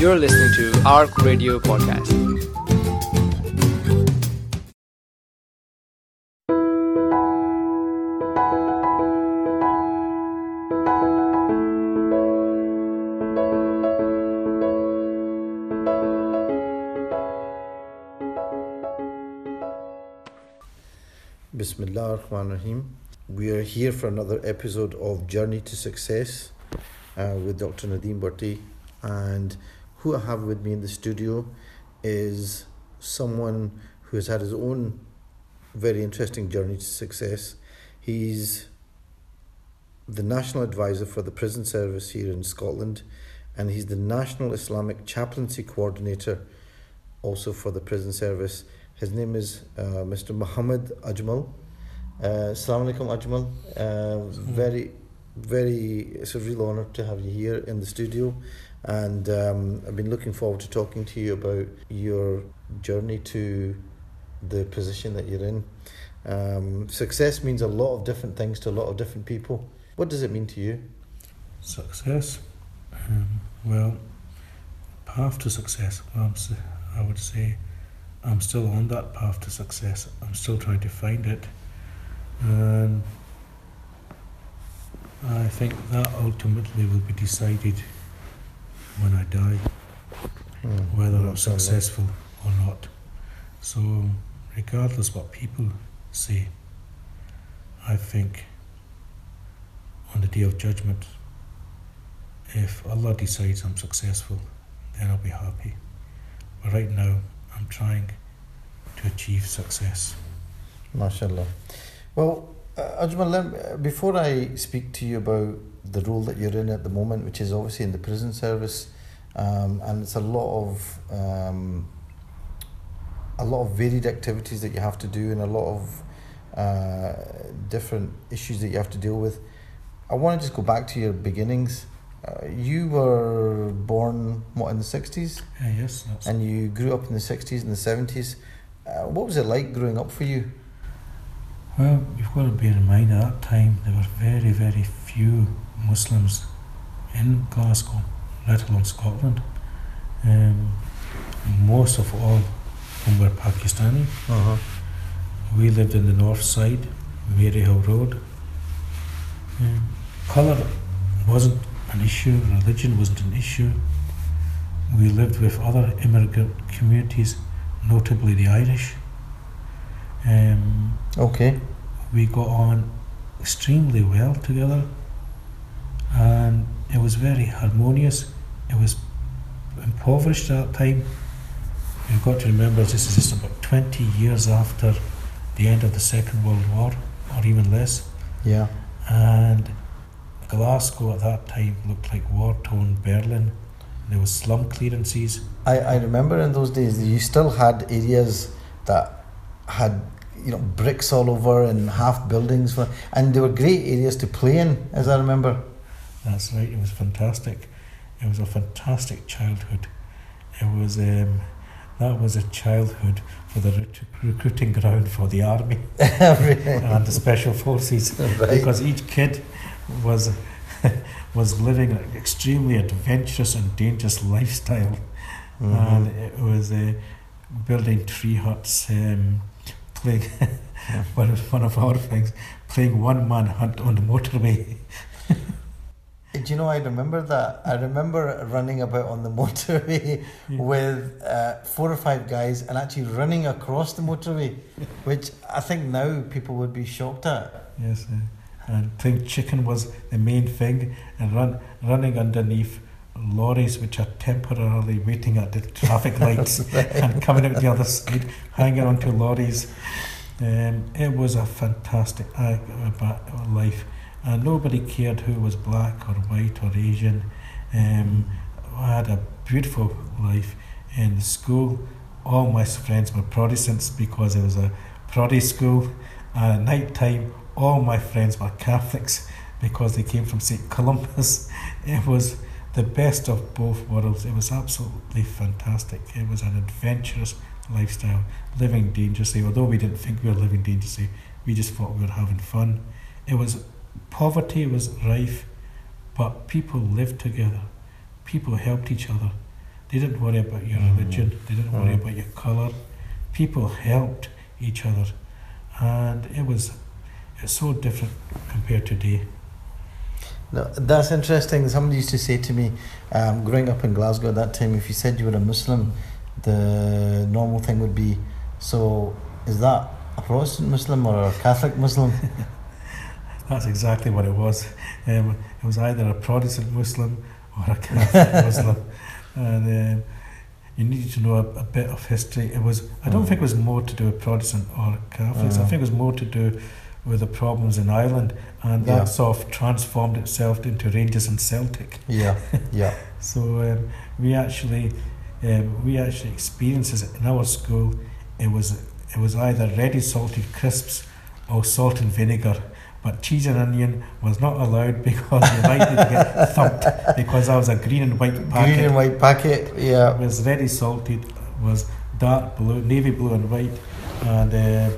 You're listening to ARC Radio Podcast. Bismillah rahim We are here for another episode of Journey to Success uh, with Dr. Nadeem Bharti. And who I have with me in the studio is someone who has had his own very interesting journey to success. He's the National Advisor for the Prison Service here in Scotland, and he's the National Islamic Chaplaincy Coordinator also for the Prison Service. His name is uh, Mr. Muhammad Ajmal. Uh, Assalamu alaikum, Ajmal. Uh, very, very, it's a real honour to have you here in the studio. And um, I've been looking forward to talking to you about your journey to the position that you're in. Um, success means a lot of different things to a lot of different people. What does it mean to you? Success? Um, well, path to success. Well, I would say I'm still on that path to success. I'm still trying to find it. And I think that ultimately will be decided when I die, Hmm, whether I'm mashallah. successful or not. So, regardless what people say, I think on the day of judgment, if Allah decides I'm successful, then I'll be happy. But right now, I'm trying to achieve success. MashaAllah. Well, uh, Ajmal, uh, before I speak to you about the role that you're in at the moment, which is obviously in the prison service, um, and it's a lot of um, a lot of varied activities that you have to do, and a lot of uh, different issues that you have to deal with. I want to just go back to your beginnings. Uh, you were born what in the sixties, Uh, yes, that's and you grew up in the sixties and the seventies. Uh, what was it like growing up for you? Well, you've got to bear in mind at that time there were very, very few Muslims in Glasgow, let alone Scotland. Um, most of all of them were Pakistani. Uh-huh. We lived in the north side, Maryhill Road. Um, colour wasn't an issue, religion wasn't an issue. We lived with other immigrant communities, notably the Irish. Um, Okay. we got on extremely well together and it was very harmonious. It was impoverished at that time. You've got to remember this is just about 20 years after the end of the Second World War, or even less. Yeah. And Glasgow at that time looked like war torn Berlin. There was slum clearances. I, I remember in those days you still had areas that had you know bricks all over and half buildings for, and they were great areas to play in as I remember. That's right. It was fantastic. It was a fantastic childhood. It was um, that was a childhood for the rec- recruiting ground for the army and the special forces Right. because each kid was was living an extremely adventurous and dangerous lifestyle, Mhm. and it was uh, building tree huts, um, playing one of one of our things, playing one man hunt on the motorway. Do you know I remember that? I remember running about on the motorway Yeah. with uh, four or five guys and actually running across the motorway, which I think now people would be shocked at. Yes, uh, and playing chicken was the main thing, and run running underneath lorries which are temporarily waiting at the traffic lights and coming out the other side, hanging onto lorries. Um, it was a fantastic uh, uh, life, and nobody cared who was black or white or Asian. Um, I had a beautiful life in school. All my friends were Protestants because it was a Protestant school, and at night time, all my friends were Catholics because they came from St. Columbus. It was the best of both worlds. It was absolutely fantastic. It was an adventurous lifestyle, living dangerously. Although we didn't think we were living dangerously, we just thought we were having fun. It was poverty was rife, but people lived together. People helped each other. They didn't worry about your Mm. religion. They didn't worry Mm. about your colour. People helped each other, and it was it's so different compared to today. No, that's interesting. Somebody used to say to me, um, growing up in Glasgow at that time, if you said you were a Muslim, the normal thing would be, so is that a Protestant Muslim or a Catholic Muslim? That's exactly what it was. Um, it was either a Protestant Muslim or a Catholic Muslim, and um, you needed to know a, a bit of history. It was. I don't Mm. think it was more to do with Protestant or Catholics. I Mm. think it was more to do with the problems in Ireland, and that Yeah. sort of transformed itself into Rangers and Celtic. yeah, yeah. So um, we actually, um, we actually experienced this in our school. It was it was either ready salted crisps or salt and vinegar. But cheese and onion was not allowed because you might to get thumped because that was a green and white packet. Green and white packet, yeah. It was ready salted, was dark blue, navy blue and white, and uh,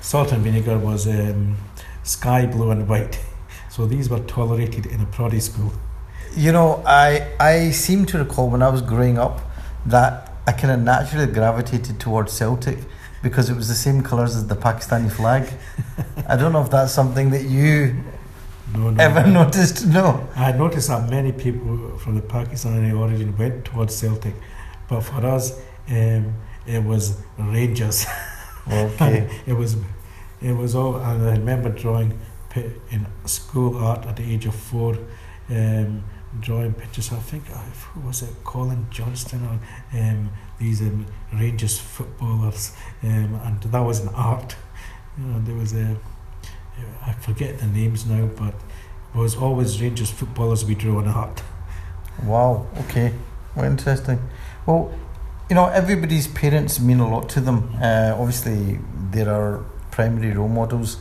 salt and vinegar was um, sky blue and white. So these were tolerated in a Proddy school. You know, I I seem to recall when I was growing up that I kind of naturally gravitated towards Celtic because it was the same colours as the Pakistani flag. I don't know if that's something that you No, no. ever noticed. No. I noticed that many people from the Pakistani origin went towards Celtic, but for us, um, it was Rangers. Okay. it was, it was all. And I remember drawing in school art at the age of four, um, drawing pictures. I think uh, who was it, Colin Johnston or um, these um, Rangers footballers, um, and that was an art. You know, there was a, I forget the names now, but it was always Rangers footballers we drew on art. Wow. Okay. Well, interesting. Well, you know, everybody's parents mean a lot to them. Uh, obviously, there are primary role models.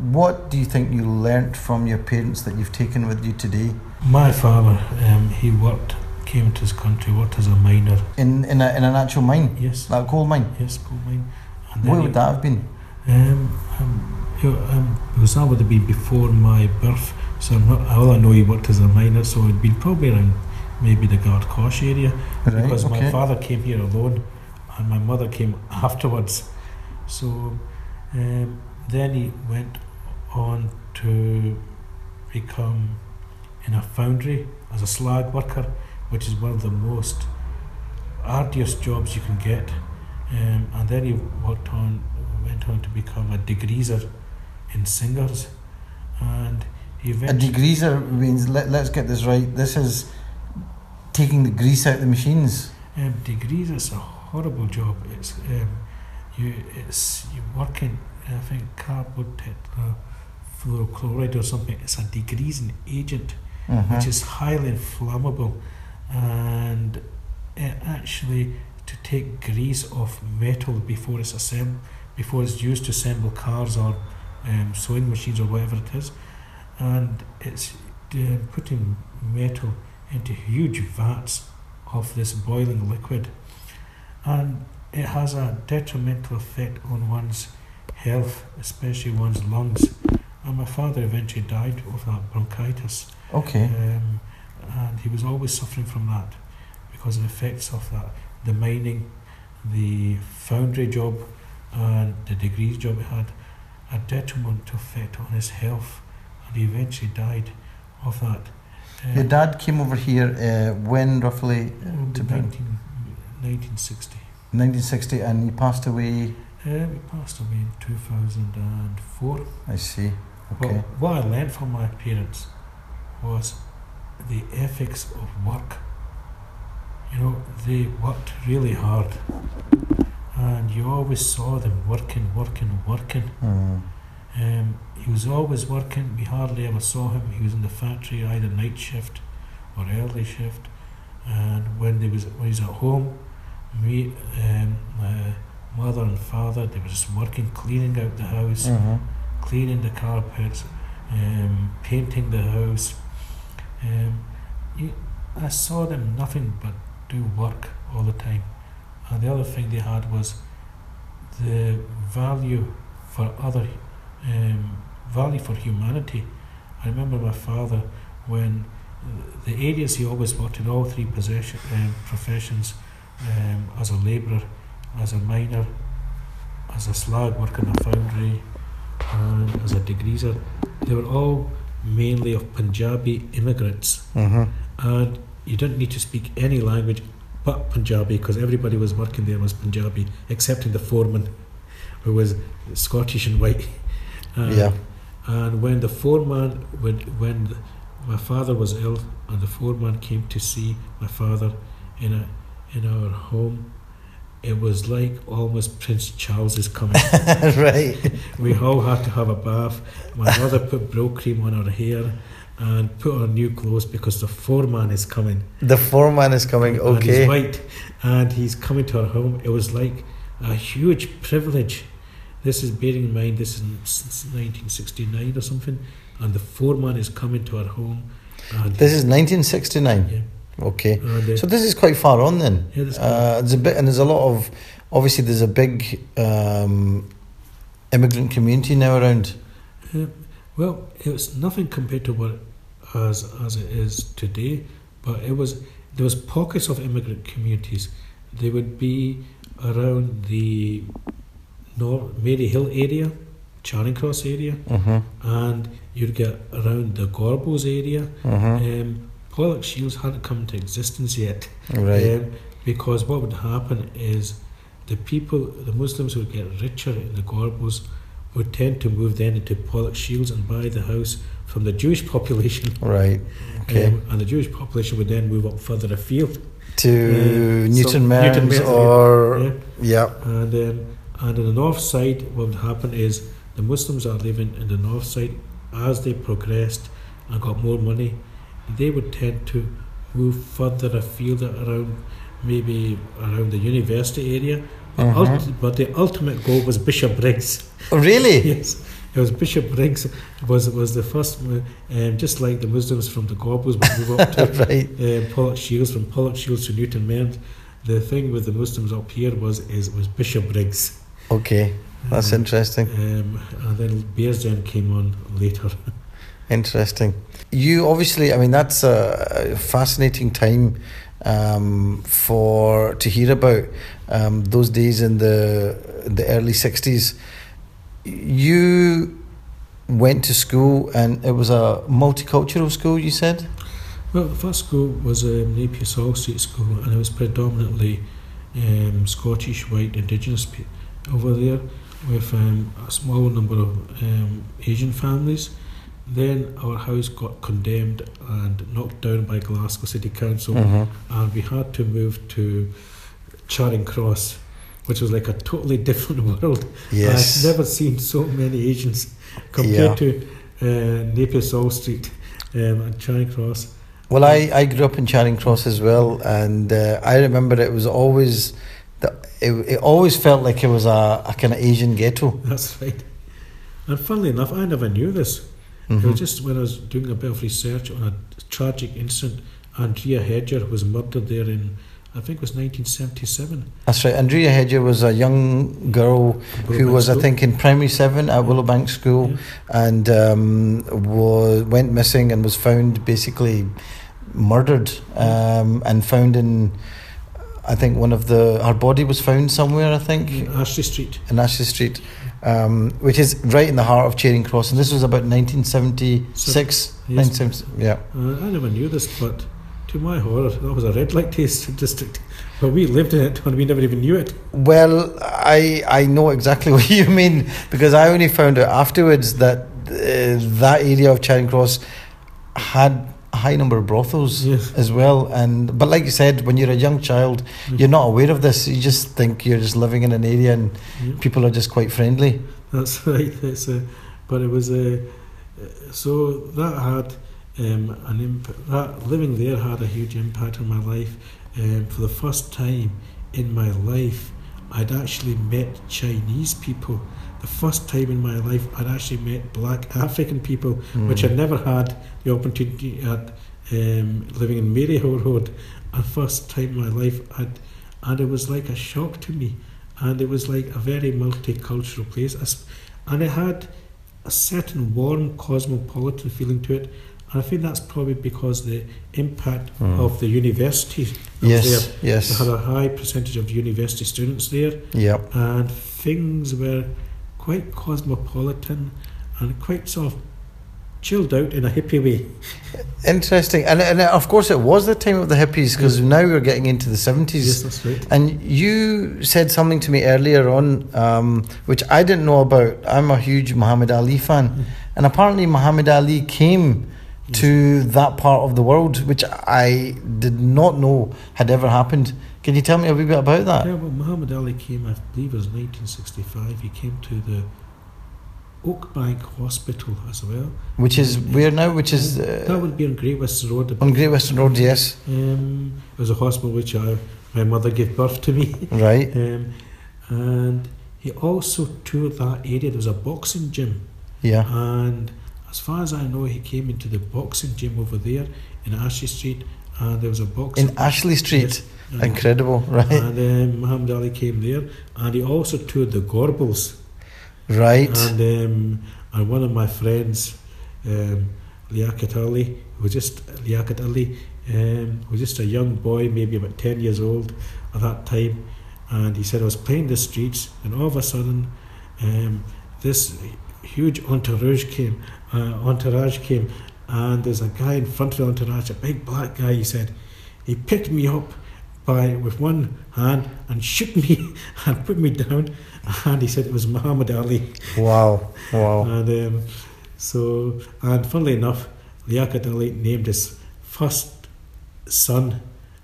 What do you think you learnt from your parents that you've taken with you today? My father, um, he worked, came to this country, worked as a miner. In in, a, in an actual mine, Yes, that coal mine. yes, coal mine. And Where he- would that have been? Um, um, um, because that would have been before my birth, so I'm not, all I know he worked as a miner, so it'd been probably around maybe the Gartcosh area, Right. because my father came here alone, and my mother came afterwards. So um, then he went on to become in a foundry as a slag worker, which is one of the most arduous jobs you can get. Um, and then he worked on, went on to become a degreaser in Singers, and he A degreaser means let, let's get this right. This is taking the grease out of the machines. Um, degrees is a horrible job. It's um, you it's you working. I think carbon tetrafluorochloride or something. It's a degreasing agent Mhm. which is highly inflammable, and it actually to take grease off metal before it's assembled, before it's used to assemble cars or um, sewing machines or whatever it is, and it's uh, putting metal into huge vats of this boiling liquid, and it has a detrimental effect on one's health, especially one's lungs. And my father eventually died of that bronchitis. Okay. Um, and he was always suffering from that because of the effects of that. The mining, the foundry job, and the degrees job he had a detrimental effect on his health, and he eventually died of that. Um, Your dad came over here uh, when roughly in to 19, 1960. 1960, and he passed away. Uh, he passed away in 2004. I see. Okay. what I learned from my parents was the ethics of work. You know, they worked really hard, and you always saw them working, working, working. Mm. Um, he was always working. We hardly ever saw him. He was in the factory either night shift or early shift. And when they was when he was at home, me, um, my mother and father, they were just working, cleaning out the house Mhm. Cleaning the carpets, um, painting the house. Um, you, I saw them nothing but do work all the time. And the other thing they had was the value for other, um, value for humanity. I remember my father when the areas he always worked in, all three possession, um, professions, um, as a labourer, as a miner, as a slag working in a foundry, and as a degreaser, they were all mainly of Punjabi immigrants. Mm-hmm. And you didn't need to speak any language but Punjabi because everybody was working there was Punjabi, excepting the foreman, who was Scottish and white. Uh, Yeah. And when the foreman, when when the, my father was ill, and the foreman came to see my father in a in our home, it was like almost Prince Charles is coming. right. we all had to have a bath. My mother put Brylcreem on her hair and put on new clothes because the foreman is coming. The foreman is coming. okay. And he's white and he's coming to our home. It was like a huge privilege. This is bearing in mind this is 1969 or something, and the foreman is coming to our home. And This is 1969. yeah, Okay. uh, So this is quite far on then. yeah, that's Uh, there's a bit, and there's a lot of. Obviously, there's a big um, immigrant community now around. Well, it was nothing compared to what as as it is today, but it was there was pockets of immigrant communities. They would be around the North Maryhill area, Charing Cross area, Mm-hmm. and you'd get around the Gorbals area. Mm-hmm. Um, Pollokshields hadn't come into existence yet, Right. um, because what would happen is the people, the Muslims would get richer in the Gorbals, would tend to move then into Pollokshields and buy the house from the Jewish population. Right. Okay. Um, and the Jewish population would then move up further afield. to uh, Newton so- Mearns or yeah. yeah. And um, and on the north side, what would happen is the Muslims are living in the north side. As they progressed and got more money, they would tend to move further afield around, maybe around the university area. But, ult- but the ultimate goal was Bishopbriggs. Oh, really? yes, it was Bishopbriggs was was the first, um, just like the Muslims from the Gorbals would move up to right. um, Pollokshields, from Pollokshields to Newton Mearns. The thing with the Muslims up here was is was Bishopbriggs. Okay. That's Um, interesting. Um, and then Bearsden came on later. Interesting. You obviously, I mean, that's a fascinating time um, for to hear about um, those days in the the early '60s. You went to school, and it was a multicultural school. You said. Well, the first school was um, Napier Saul Street School, and it was predominantly um, Scottish white Indigenous people over there, with um, a small number of um, Asian families. Then our house got condemned and knocked down by Glasgow City Council, Mm-hmm. and we had to move to Charing Cross, which was like a totally different world. Yes. I've never seen so many Asians compared to uh, Napier Street um, and Charing Cross. Well, I, I grew up in Charing Cross as well, and uh, I remember it was always the, it, it always felt like it was a, a kind of Asian ghetto. That's right. And funnily enough, I never knew this. It Mhm. was just when I was doing a bit of research on a tragic incident. Andrea Hedger was murdered there in, I think it was 1977. That's right. Andrea Hedger was a young girl who Willowbank was, I think, in primary seven at Willowbank School, Yeah. and um, was went missing and was found basically murdered um, and found in. I think one of the her body was found somewhere. I think in Ashley Street. in Ashley Street, um, which is right in the heart of Charing Cross, and this was about 1976. Yes. 1970 yeah. Uh, I never knew this, but to my horror, that was a red light taste district. But we lived in it and we never even knew it. Well, I I know exactly what you mean because I only found out afterwards that uh, that area of Charing Cross had high number of brothels Yes. as well. And but like you said, when you're a young child, you're not aware of this. You just think you're just living in an area and people are just quite friendly. That's right. That's a, but it was a, so that had um, an impact. That living there had a huge impact on my life. Um, for the first time in my life, I'd actually met Chinese people. The first time in my life, I'd actually met Black African people, which I'd never had the opportunity at um, living in Maryhill Road. And first time in my life, I'd, and it was like a shock to me. And it was like a very multicultural place. And it had a certain warm cosmopolitan feeling to it. And I think that's probably because the impact Mm. of the university. Yes, there. yes. They had a high percentage of university students there, Yep. and things were quite cosmopolitan and quite sort of chilled out in a hippie way. Interesting. And, and of course, it was the time of the hippies because now we're getting into the 70s. Yes, that's right. And you said something to me earlier on, um, which I didn't know about. I'm a huge Muhammad Ali fan. Mm. And apparently, Muhammad Ali came to that part of the world, which I did not know had ever happened. Can you tell me a wee bit about that? Yeah, well, Muhammad Ali came, I believe it was 1965. He came to the Oakbank Hospital as well. Which is where now? Which is that uh, would be on Great Western Road. on Great Western Road, yes. Um, it was a hospital which I, my mother gave birth to me. Right. Um, and he also toured that area. There was a boxing gym. Yeah. And as far as I know, he came into the boxing gym over there in Ashley Street. And there was a boxing. In Ashley Street. And- Incredible, right? And um, Muhammad Ali came there. And he also toured the Gorbals. Right. And, um, and one of my friends, um, Liaquat Ali, who was just Liaquat Ali, um, was just a young boy, maybe about 10 years old at that time. And he said, I was playing the streets, and all of a sudden, um, this huge entourage came, uh, entourage came, and there's a guy in front of the entourage, a big black guy, he said. He picked me up by with one hand and shook me and put me down, and he said it was Muhammad Ali. Wow. Wow. And um, so, and funnily enough, Liaquat Ali named his first son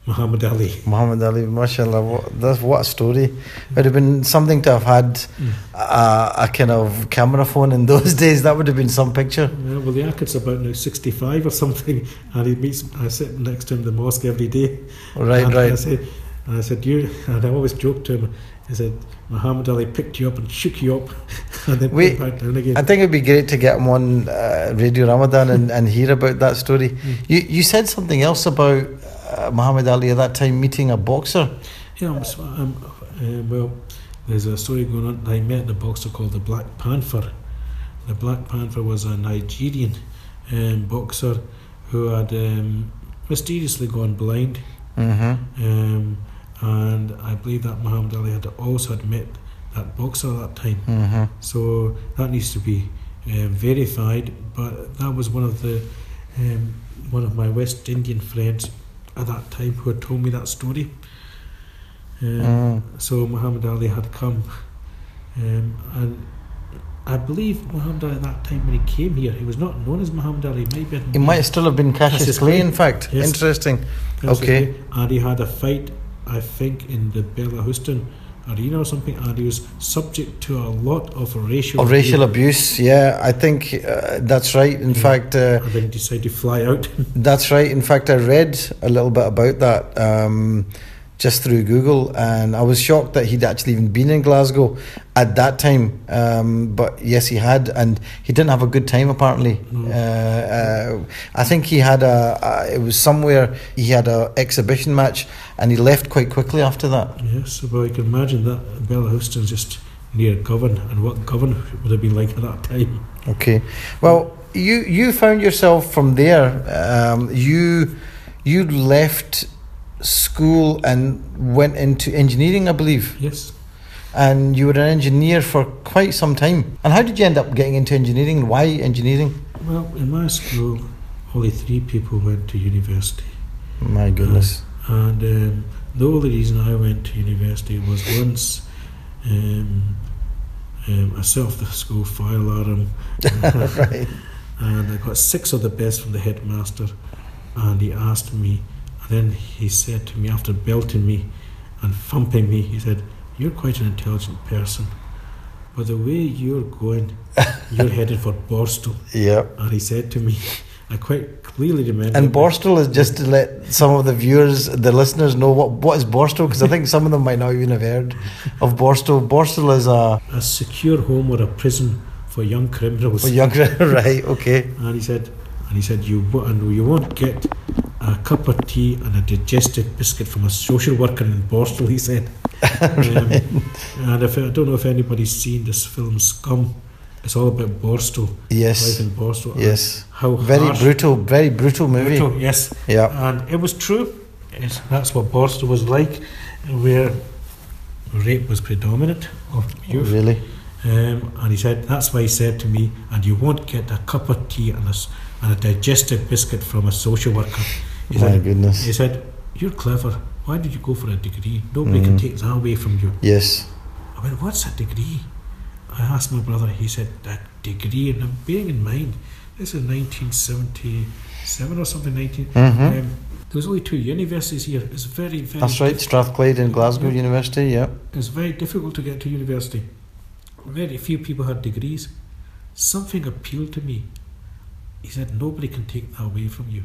Muhammad Ali. Muhammad Ali, mashallah, what, that's what a story. It would have been something to have had a, a kind of camera phone in those days. That would have been some picture. Yeah, well, the Liaquat's about now 65 or something, and he meets, I sit next to him in the mosque every day. Right, and I said, and I said, you, and I always joke to him, I said, Muhammad Ali picked you up and shook you up, and then put back down again. I think it'd be great to get him on uh, Radio Ramadan and, and hear about that story. Mm. You you said something else about uh, Muhammad Ali at that time meeting a boxer. Yeah, I'm, I'm, uh, well, there's a story going on. I met a boxer called the Black Panther. The Black Panther was a Nigerian um, boxer who had um, mysteriously gone blind, Mm-hmm. um, and I believe that Muhammad Ali had to also had met that boxer at that time. Mm-hmm. So that needs to be um, verified. But that was one of the um, one of my West Indian friends at that time who had told me that story. Um, Mm. So Muhammad Ali had come, um, and I believe Muhammad Ali at that time when he came here, he was not known as Muhammad Ali. He might. He might still have been Cassius Clay, in fact. Yes. Interesting. Okay. And he had a fight, I think, in the Bellahouston arena or something, and he was subject to a lot of racial Of racial abuse. abuse, yeah, I think uh, that's right. In Yeah. fact, uh, And then he decided to fly out. That's right. In fact, I read a little bit about that um, just through Google, and I was shocked that he'd actually even been in Glasgow at that time. Um, but yes, he had, and he didn't have a good time apparently. No. Uh, uh, I think he had a, a. It was somewhere he had a exhibition match, and he left quite quickly after that. Yes, well, you can imagine that Bellahouston's just near Govan, and what Govan would have been like at that time. Okay. Well, you you found yourself from there. Um, you you left school and went into engineering, I believe, Yes. and you were an engineer for quite some time. And how did you end up getting into engineering? Why engineering? Well, in my school, only three people went to university. My goodness. And um, the only reason I went to university was once um, um, I set off the school fire alarm right. and I got six of the best from the headmaster and he asked me then he said to me after belting me and thumping me he said you're quite an intelligent person but the way you're going you're headed for Borstal Yep. and he said to me I quite clearly remember And Borstal is just to let some of the viewers, the listeners, know what what is Borstal because I think some of them might not even have heard of Borstal. Borstal is a a secure home or a prison for young criminals for younger, right? Okay. and he said and he said you and you won't get a cup of tea and a digestive biscuit from a social worker in Borstal he said um, and if I don't know if anybody's seen this film Scum It's all about Borstal. Yes. Life in Borstal. and Yes. How Very harsh, brutal. Very brutal movie. brutal, yes. Yeah. And it was true. It's, that's what Borstal was like, where rape was predominant of youth. Really. Um, and he said, that's why he said to me, and you won't get a cup of tea and a, and a digestive biscuit from a social worker. He My said, goodness. he said, you're clever. Why did you go for a degree? Nobody can Mhm. take that away from you. Yes. I went, what's a degree? I asked my brother, he said, a degree. And I'm bearing in mind, this is 1977 or something, 19. hmm Um, there was only two universities here. It's very, very That's right. Strathclyde and Glasgow University. Yeah. It's very difficult to get to university. Very few people had degrees. Something appealed to me. He said, Nobody can take that away from you.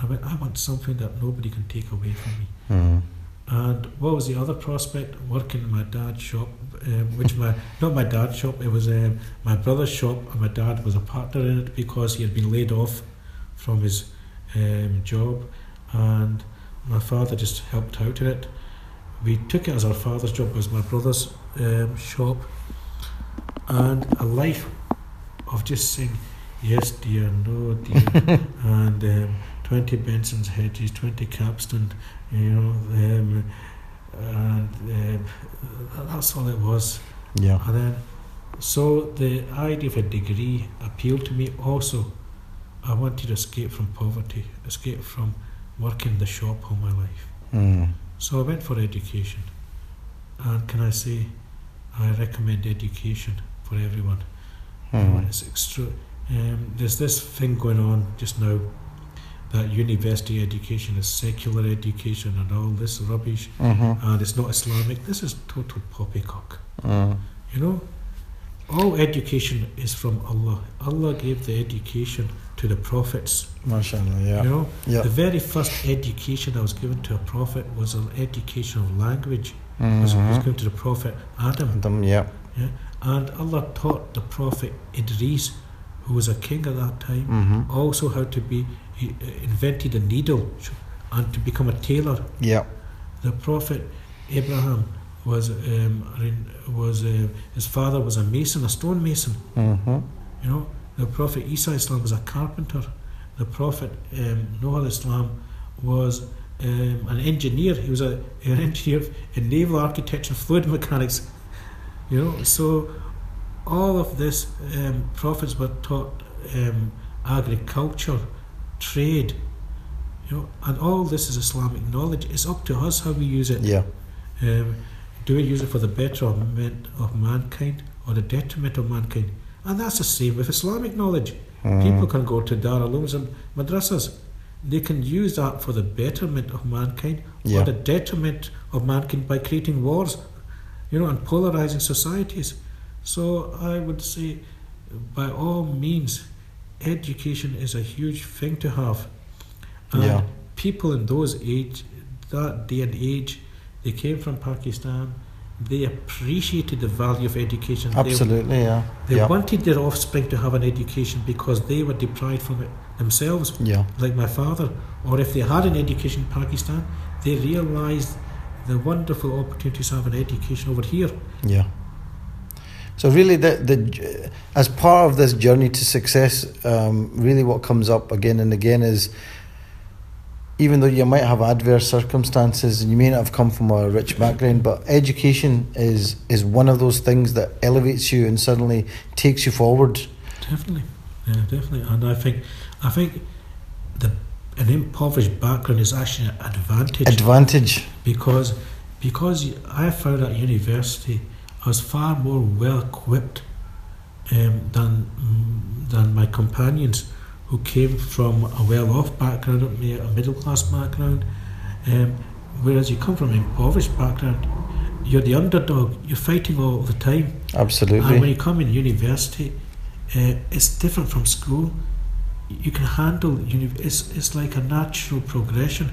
I went, I want something that nobody can take away from me. Mm. And what was the other prospect? Working in my dad's shop, um, which my not my dad's shop, it was um, my brother's shop, and my dad was a partner in it because he had been laid off from his um, job, and my father just helped out in it. We took it as our father's job, it was my brother's um, shop, and a life of just saying yes, dear, no, dear, and um, twenty Benson & Hedges, twenty Capstan, you know, um, and um, that's all it was. Yeah. And then, so the idea of a degree appealed to me also. I wanted to escape from poverty, escape from working the shop all my life. Mm. So I went for education. And can I say, I recommend education for everyone. Mm. It's extra. Um, there's this thing going on just now that university education is secular education and all this rubbish, Mm-hmm. and it's not Islamic. This is total poppycock. Mm. You know, all education is from Allah. Allah gave the education to the prophets. Mashallah. Yeah. You know, Yeah. the very first education that was given to a prophet was an education of language. Was, was Mhm. given to the prophet Adam. Them, yeah. And Allah taught the prophet Idris, who was a king at that time, Mm-hmm. also how to be, he uh, invented a needle and to become a tailor. Yeah. The prophet Abraham was, um, was uh, his father was a mason, a stone mason. Mm-hmm. You know, the prophet Isa Islam was a carpenter. The prophet um, Noah Islam was um, an engineer. He was a, an engineer in naval architecture, fluid mechanics. You know, so all of this um, prophets were taught um, agriculture, trade. You know, and all this is Islamic knowledge. It's up to us how we use it. Yeah. Um, do we use it for the betterment of mankind or the detriment of mankind? And that's the same with Islamic knowledge. Mm. People can go to Darul and madrasas. They can use that for the betterment of mankind Yeah. or the detriment of mankind by creating wars, you know, and polarizing societies. So I would say, by all means, education is a huge thing to have. And Yeah. people in those age, that day and age, they came from Pakistan. They appreciated the value of education. They- Absolutely. Yeah. they yeah. wanted their offspring to have an education because they were deprived from it themselves, Yeah. like my father. Or if they had an education in Pakistan, they realised the wonderful opportunities to have an education over here. Yeah. So really, the the as part of this journey to success, um, really what comes up again and again is, even though you might have adverse circumstances and you may not have come from a rich background, but education is is one of those things that elevates you and suddenly takes you forward. Definitely, yeah, definitely. And I think, I think, the an impoverished background is actually an advantage Advantage. because because I found at university I was far more well equipped um, than than my companions who came from a well off background, a middle class background. Um, whereas you come from an impoverished background, you're the underdog. You're fighting all the time. Absolutely. And when you come in university, uh, it's different from school. You can handle uni- it's it's like a natural progression.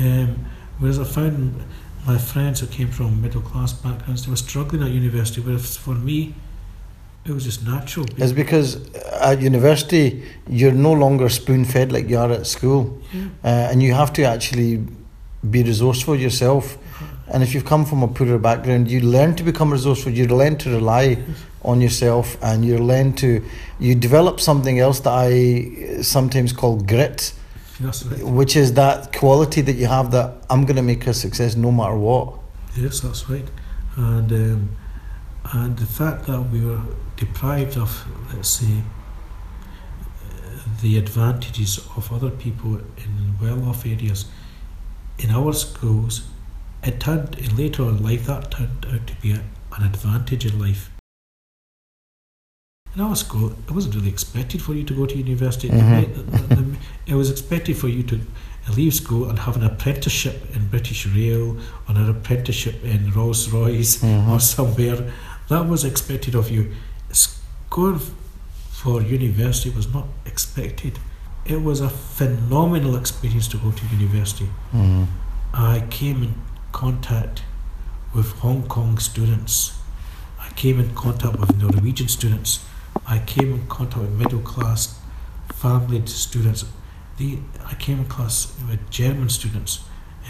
Um, whereas I found my friends who came from middle class backgrounds, they were struggling at university. Whereas for me, it was just natural. It's because at university you're no longer spoon fed like you are at school. Yeah. uh, and you have to actually be resourceful yourself. And if you've come from a poorer background, you learn to become resourceful. You learn to rely on yourself and you learn to you develop something else that I sometimes call grit, That's right. which is that quality that you have that I'm going to make a success no matter what. Yes, that's right. And um, and the fact that we were deprived of, let's say, the advantages of other people in well-off areas in our schools, it turned in later in life that turned out to be a, an advantage in life. In our school, it wasn't really expected for you to go to university. Mhm. The- It was expected for you to leave school and have an apprenticeship in British Rail or an apprenticeship in Rolls Royce Mhm. or somewhere. That was expected of you. Going for university was not expected. It was a phenomenal experience to go to university. Mm. I came in contact with Hong Kong students. I came in contact with Norwegian students. I came in contact with middle class family students. The, I came in class with German students,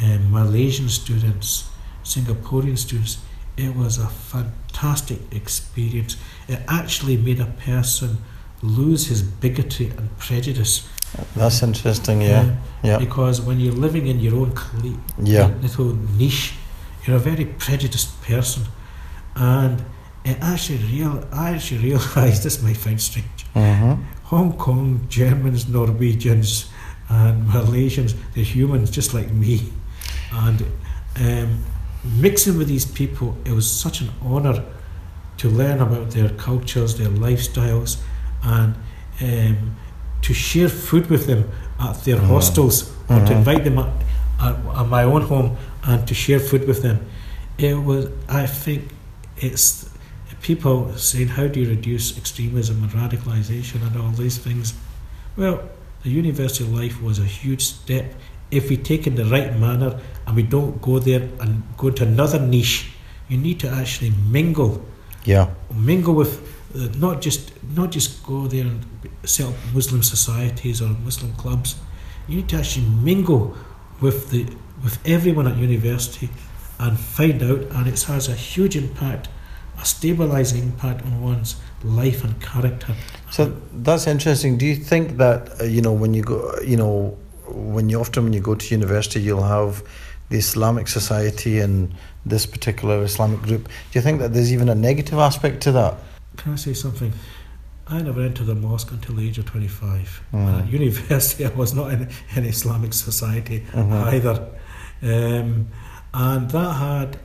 um, Malaysian students, Singaporean students. It was a fantastic experience. It actually made a person lose his bigotry and prejudice. That's interesting. Yeah, Um, yeah, Because when you're living in your own cle- yeah. little niche, you're a very prejudiced person, and it actually real. I actually realised this might find strange. Mm-hmm. Hong Kong Germans, Norwegians, and Malaysians, they're humans just like me, and um, mixing with these people, it was such an honour to learn about their cultures, their lifestyles, and um, to share food with them at their Mhm. hostels or to Mhm. invite them at, at, at my own home and to share food with them. It was, I think, it's people saying, how do you reduce extremism and radicalisation and all these things? Well, the university life was a huge step if we take in the right manner and we don't go there and go into another niche. You need to actually mingle Yeah, mingle with uh, not just not just go there and set up Muslim societies or Muslim clubs. You need to actually mingle with the with everyone at university and find out, and it has a huge impact, a stabilizing impact on one's life and character. So that's interesting. Do you think that uh, you know when you go, you know, when you often when you go to university, you'll have the Islamic Society and this particular Islamic group. Do you think that there's even a negative aspect to that? Can I say something? I never entered the mosque until the age of 25. Mm. And at university, I was not in an Islamic society Mhm. either. Um, and that had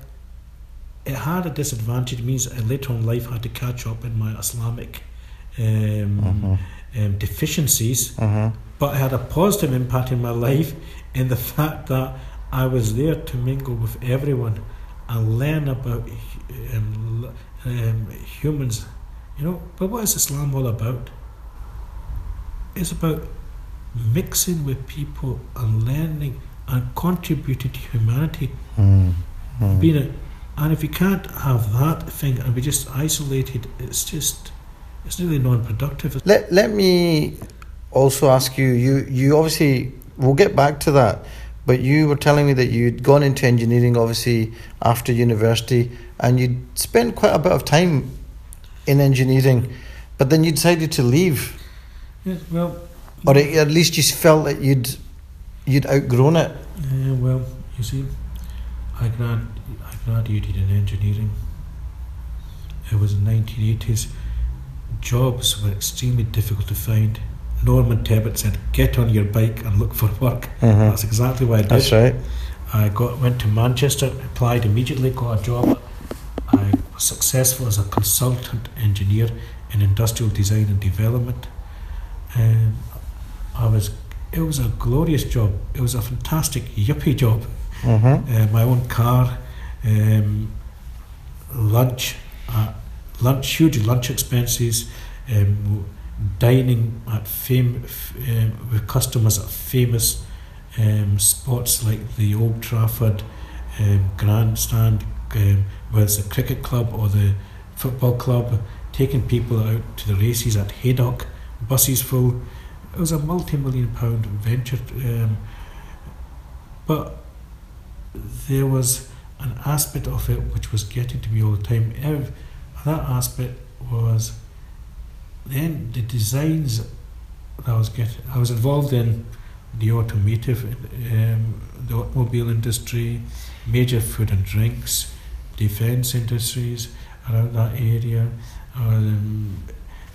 it had a disadvantage. It means I later on in life had to catch up in my Islamic um, Mhm. um, deficiencies. Mm-hmm. But it had a positive impact in my life in the fact that I was there to mingle with everyone and learn about um, um, humans. You know, but what is Islam all about? It's about mixing with people and learning and contributing to humanity. Mm-hmm. Being a, and if you can't have that thing and be just isolated, it's just it's really non-productive. Let Let me also ask you. You you obviously we'll get back to that, but you were telling me that you'd gone into engineering obviously after university, and you'd spent quite a bit of time in engineering, but then you decided to leave, Yeah, well, or at least you felt that you'd you'd outgrown it. Yeah, well, you see, I grad graduated in engineering. It was in nineteen eighties. Jobs were extremely difficult to find. Norman Tebbit said, "Get on your bike and look for work." Mhm. That's exactly what I did. That's right. I got went to Manchester, applied immediately, got a job. I was successful as a consultant engineer in industrial design and development. Um, I was. It was a glorious job. It was a fantastic yuppie job. Mm-hmm. Uh, my own car, um, lunch, uh, lunch, huge lunch expenses, um, dining at fame um, with customers at famous um, spots like the Old Trafford um, grandstand, um, whether it's the cricket club or the football club, taking people out to the races at Haydock, buses full. It was a multi-million pound venture, but there was an aspect of it which was getting to me all the time. Ev- that aspect was then the designs that I was getting. I was involved in the automotive, um, the automobile industry, major food and drinks, defence industries around that area, um,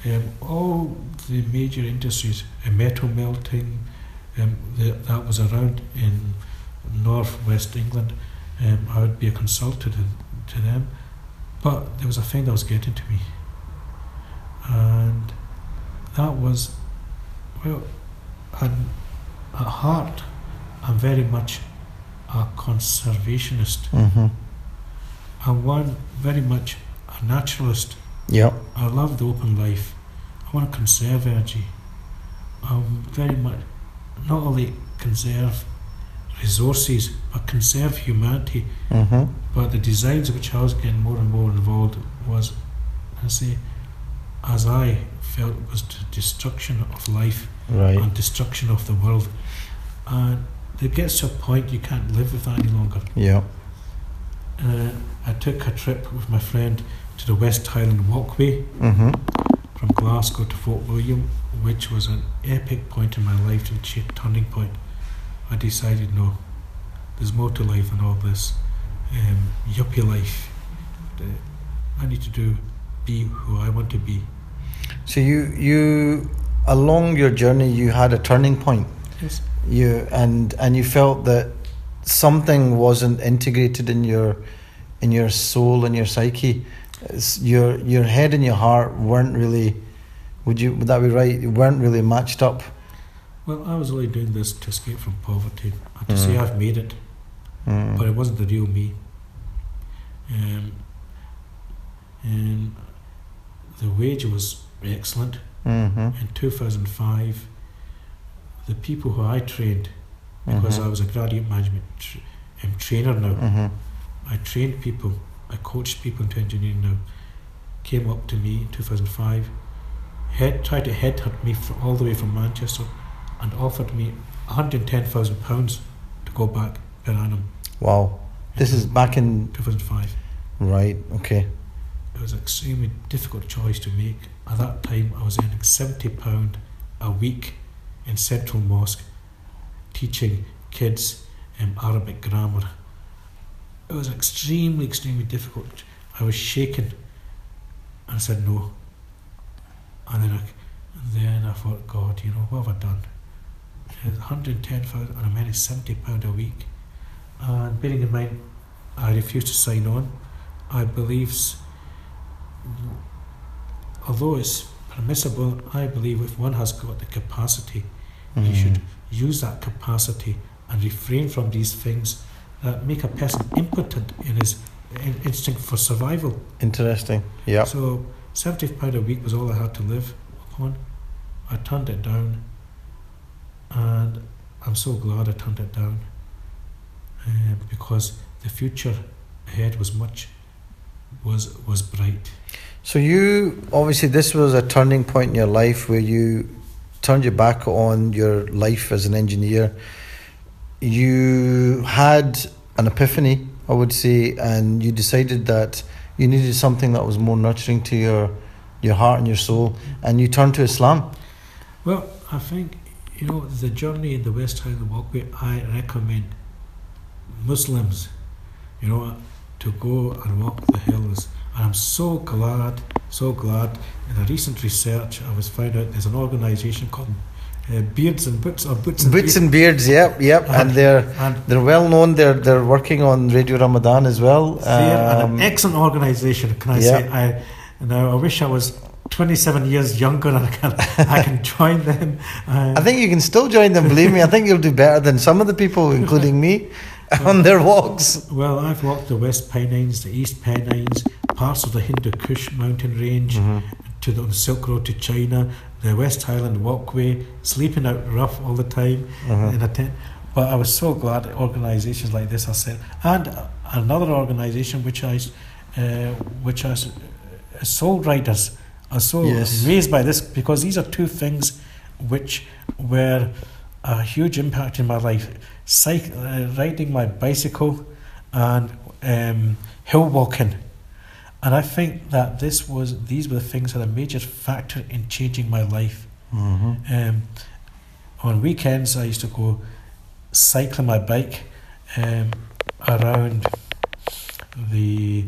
um, all the major industries, uh, metal melting, um, the, that was around in northwest England. Um, I would be a consultant to, to them, but there was a thing that was getting to me, and that was, well, at heart, I'm very much a conservationist. Mm-hmm. I'm one very much a naturalist. Yep. I love the open life. I want to conserve energy. I'm very much not only conserve resources but conserve humanity. Mm-hmm. But the designs which I was getting more and more involved was, I say, as I felt was the destruction of life Right. and destruction of the world. And it gets to a point you can't live with that any longer. Yeah. Uh, I took a trip with my friend to the West Highland Walkway Mm-hmm. from Glasgow to Fort William, which was an epic point in my life and cha- turning point. I decided no, there's more to life than all this um, yuppie life. Uh, I need to do be who I want to be. So you you along your journey you had a turning point. Yes. You and and you felt that something wasn't integrated in your in your soul and your psyche. It's your your head and your heart weren't really. Would you would that be right? Weren't really matched up. Well, I was only doing this to escape from poverty and to say Mm. I've made it, Mm. but it wasn't the real me. Um, and the wage was excellent. Mm-hmm. In 2005, the people who I trained, because Mhm. I was a graduate management tr- um, trainer now, Mm-hmm. I trained people, I coached people into engineering now, came up to me in 2005, head, tried to headhunt me fr all the way from Manchester and offered me £110,000 to go back per annum. Wow. This is back in 2005. right. Okay. It was an extremely difficult choice to make. At that time, I was earning seventy pound a week in Central Mosque, teaching kids um, Arabic grammar. It was extremely, extremely difficult. I was shaken, and I said no. And then I, and then I thought, God, you know what have I done? One hundred ten thousand, and I'm earning seventy pound a week. And bearing in mind, I refused to sign on. I believe although it's permissible, I believe if one has got the capacity, he should Mhm. use that capacity and refrain from these things that make a person impotent in his in- instinct for survival. Interesting. Yeah. So, seventy pound a week was all I had to live upon. I turned it down, and I'm so glad I turned it down uh, because the future ahead was much was was bright. So you obviously this was a turning point in your life where you turned your back on your life as an engineer. You had an epiphany, I would say, and you decided that you needed something that was more nurturing to your your heart and your soul, and you turned to Islam. Well, I think you know the journey in the West Highland Walkway. I recommend Muslims, you know, to go and walk the hills. And I'm so glad, so glad. In a recent research, I was found out there's an organisation called uh, Beards and Boots or Boots and Boots Beards. and beards, yep, yep, and they're and they're well known. They're they're working on Radio Ramadan as well. they're Um, an excellent organisation. Can I yeah. say? I now I wish I was 27 years younger and I can I can join them. Uh, I think you can still join them. Believe me, I think you'll do better than some of the people, including me, on their walks. Well, I've walked the West Pennines, the East Pennines, parts of the Hindu Kush mountain range, Mm-hmm. to the Silk Road to China, the West Highland Walkway, sleeping out rough all the time Mhm. in a tent. But I was so glad organisations like this are set, and another organisation which I, s- uh, which I, s- uh, Soul Riders, are so Yes. amazed by this because these are two things which were a huge impact in my life. Cyc- uh, riding my bicycle and um, hill walking. And I think that this was these were the things that a major factor in changing my life. Mm-hmm. Um, on weekends, I used to go cycling my bike um, around the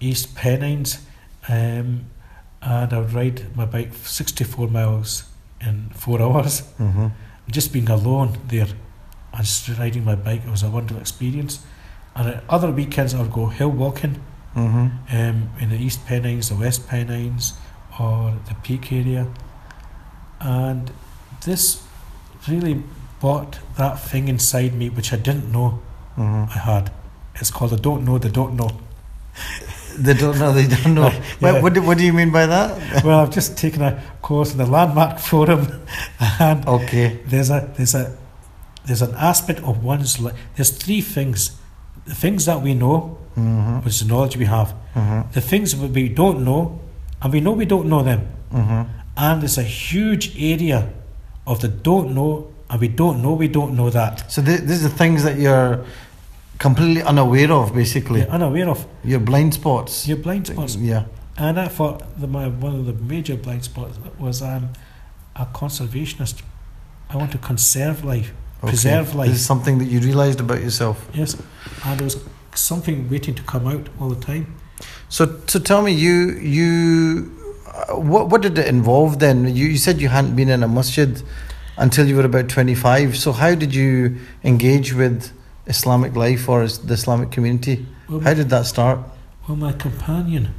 East Pennines, um, and I would ride my bike 64 miles in four hours. Mm-hmm. Just being alone there and just riding my bike, it was a wonderful experience. And at other weekends, I would go hill walking Mm-hmm. um, in the East Pennines, the West Pennines, or the Peak area. And this really brought that thing inside me which I didn't know Mm-hmm. I had. It's called I don't know, the don't know. They don't know. They don't know. Yeah. What, what, do, what do you mean by that? well, I've just taken a course in the Landmark Forum, and Okay. there's a there's a there's an aspect of one's life. There's three things: the things that we know, Mm-hmm. which is the knowledge we have; Mm-hmm. the things that we don't know, and we know we don't know them. Mm-hmm. And there's a huge area of the don't know, and we don't know we don't know that. So th- these are the things that you're completely unaware of, basically. You're unaware of Your blind spots. your blind spots. Yeah. And I thought the, my one of the major blind spots was I'm a conservationist. I want to conserve life, Okay. preserve life. This is something that you realised about yourself. yes, and there was something waiting to come out all the time. So, so tell me, you you, uh, what what did it involve then? You, you said you hadn't been in a masjid until you were about twenty five. So, how did you engage with Islamic life or the Islamic community? Well, How did that start? well, my companion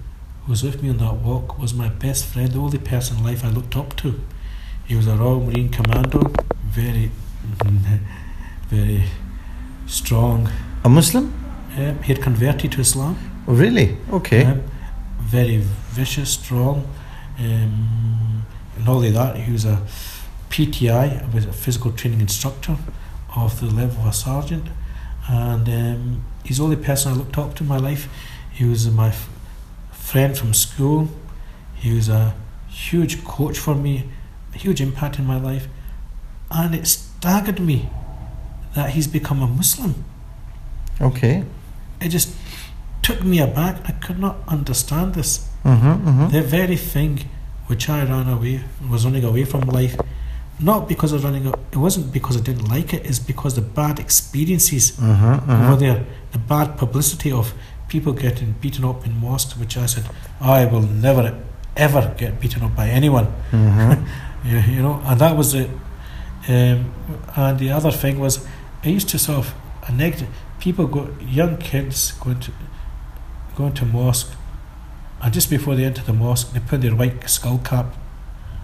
who was with me on that walk was my best friend, the only person in life I looked up to. He was a Royal Marine Commando, very, very strong. A Muslim? Um, he had converted to Islam. Oh, really? Okay. Um, very vicious, strong. Um, not only that, he was a PTI, was a physical training instructor of the level of a sergeant. And um, he's the only person I looked up to in my life. He was my f- friend from school. He was a huge coach for me, a huge impact in my life. And it staggered me that he's become a Muslim Okay. it just took me aback. I could not understand this. Mm-hmm, mm-hmm. The very thing which I ran away, was running away from life, not because of running, a- it wasn't because I didn't like it, it's because the bad experiences Mm-hmm, over mm-hmm. there, the bad publicity of people getting beaten up in mosques, which I said, I will never ever get beaten up by anyone. Mm-hmm. you, you know, and that was it. Um, and the other thing was, I used to sort of a negative people go, young kids going to going to mosque, and just before they enter the mosque, they put their white skull cap,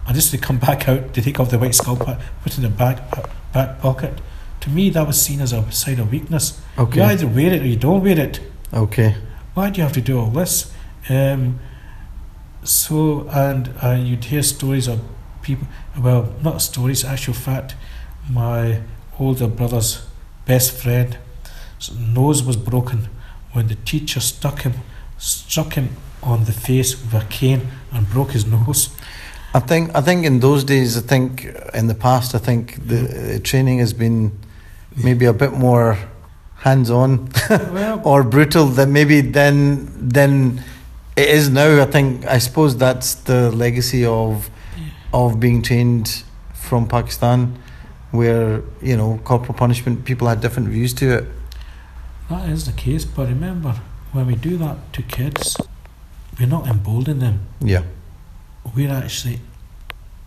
and just to come back out, to take off the white skull put it in the back back pocket. To me, that was seen as a sign of weakness. You either wear it or you don't wear it. Okay. Why do you have to do all this? Um, so, and uh, you'd hear stories of people, well, not stories, actual fact, my older brother's best friend nose was broken when the teacher stuck him, struck him on the face with a cane and broke his nose. I think I think in those days, I think in the past, I think the uh, training has been maybe a bit more hands-on well, or brutal than maybe then than it is now. I think I suppose that's the legacy of of being trained from Pakistan, where you know corporal punishment. People had different views to it. that is the case, but remember, when we do that to kids, we're not emboldening them. Yeah, we're actually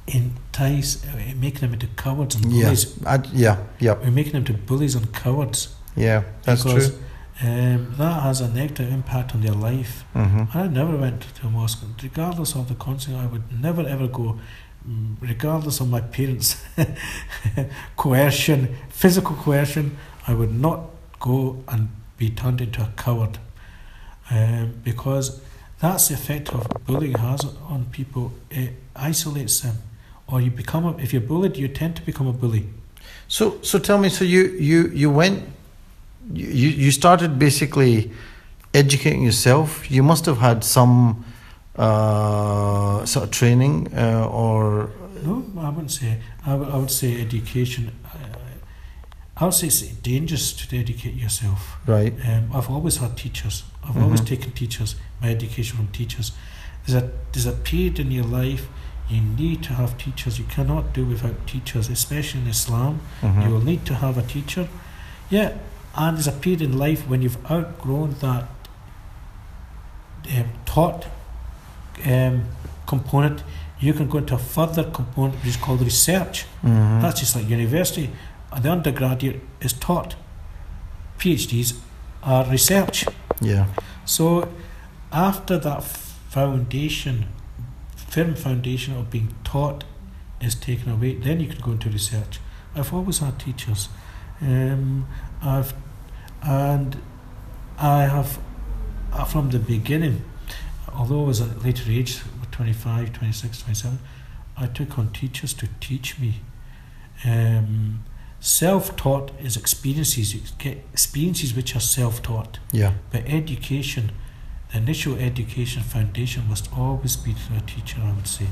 entice, uh, making them into cowards and yeah, bullies. I, yeah, yeah, We're making them to bullies and cowards yeah. That's because true. Um, that has a negative impact on their life. hmm And I never went to a mosque, regardless of the consequence. I would never ever go, mm, regardless of my parents' coercion, physical coercion. I would not go and be turned into a coward, um, because that's the effect of bullying has on people. It isolates them, or you become. A, if you're bullied, you tend to become a bully. So, so tell me. So you you you went. You you started basically educating yourself. You must have had some uh, sort of training uh, or No, I wouldn't say. I would, I would say education. I would say it's dangerous to dedicate yourself. Right. Um, I've always had teachers. I've always Mhm. taken teachers, my education from teachers. There's a there's a period in your life you need to have teachers. You cannot do without teachers, especially in Islam. Mhm. You will need to have a teacher. Yeah, and there's a period in life when you've outgrown that um, taught um, component. You can go into a further component which is called research. Mhm. That's just like university. The undergraduate is taught. PhDs are research. Yeah. So after that foundation, firm foundation of being taught is taken away, then you can go into research. I've always had teachers. Um, I've and I have uh, from the beginning, although I was at a later age, 25, 26, 27, I took on teachers to teach me. Um, self-taught is experiences, experiences which are self-taught. Yeah. But education, the initial education foundation must always be through a teacher, I would say,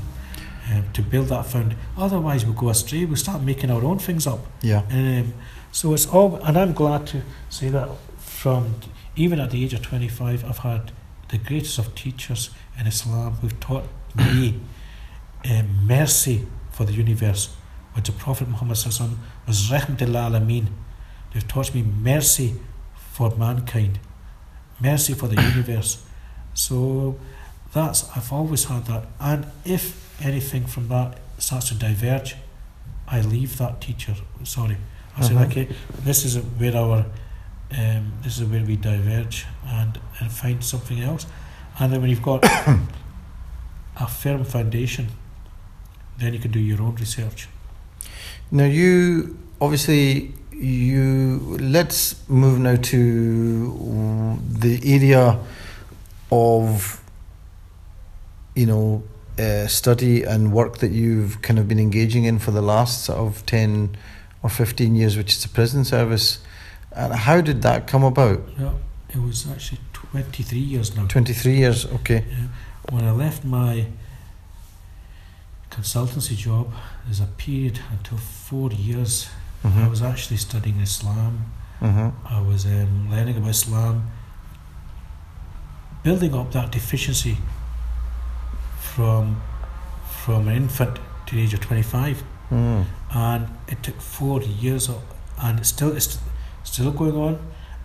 um, to build that found. Otherwise, we'll go astray. We'll start making our own things up. Yeah. Um, so it's all, and I'm glad to say that from even at the age of 25, I've had the greatest of teachers in Islam who've taught me um, mercy for the universe, which the Prophet Muhammad Sallallahu was rahmatul alameen. They've taught me mercy for mankind, mercy for the universe. So that's I've always had that, and if anything from that starts to diverge, I leave that teacher. Sorry, I said Mhm. okay, this is where our um, this is where we diverge and and find something else, and then when you've got a firm foundation, then you can do your own research. Now you obviously you let's move now to the area of you know uh, study and work that you've kind of been engaging in for the last sort of 10 or 15 years which is the prison service and how did that come about Yeah, it was actually 23 years now. 23 years okay yeah. When I left my consultancy job, there's a period until four years. I Mhm. was actually studying Islam. Mhm. I was um, learning about Islam, building up that deficiency from from an infant to the age of 25, Mm. and it took four years, of, and it's still it's still going on.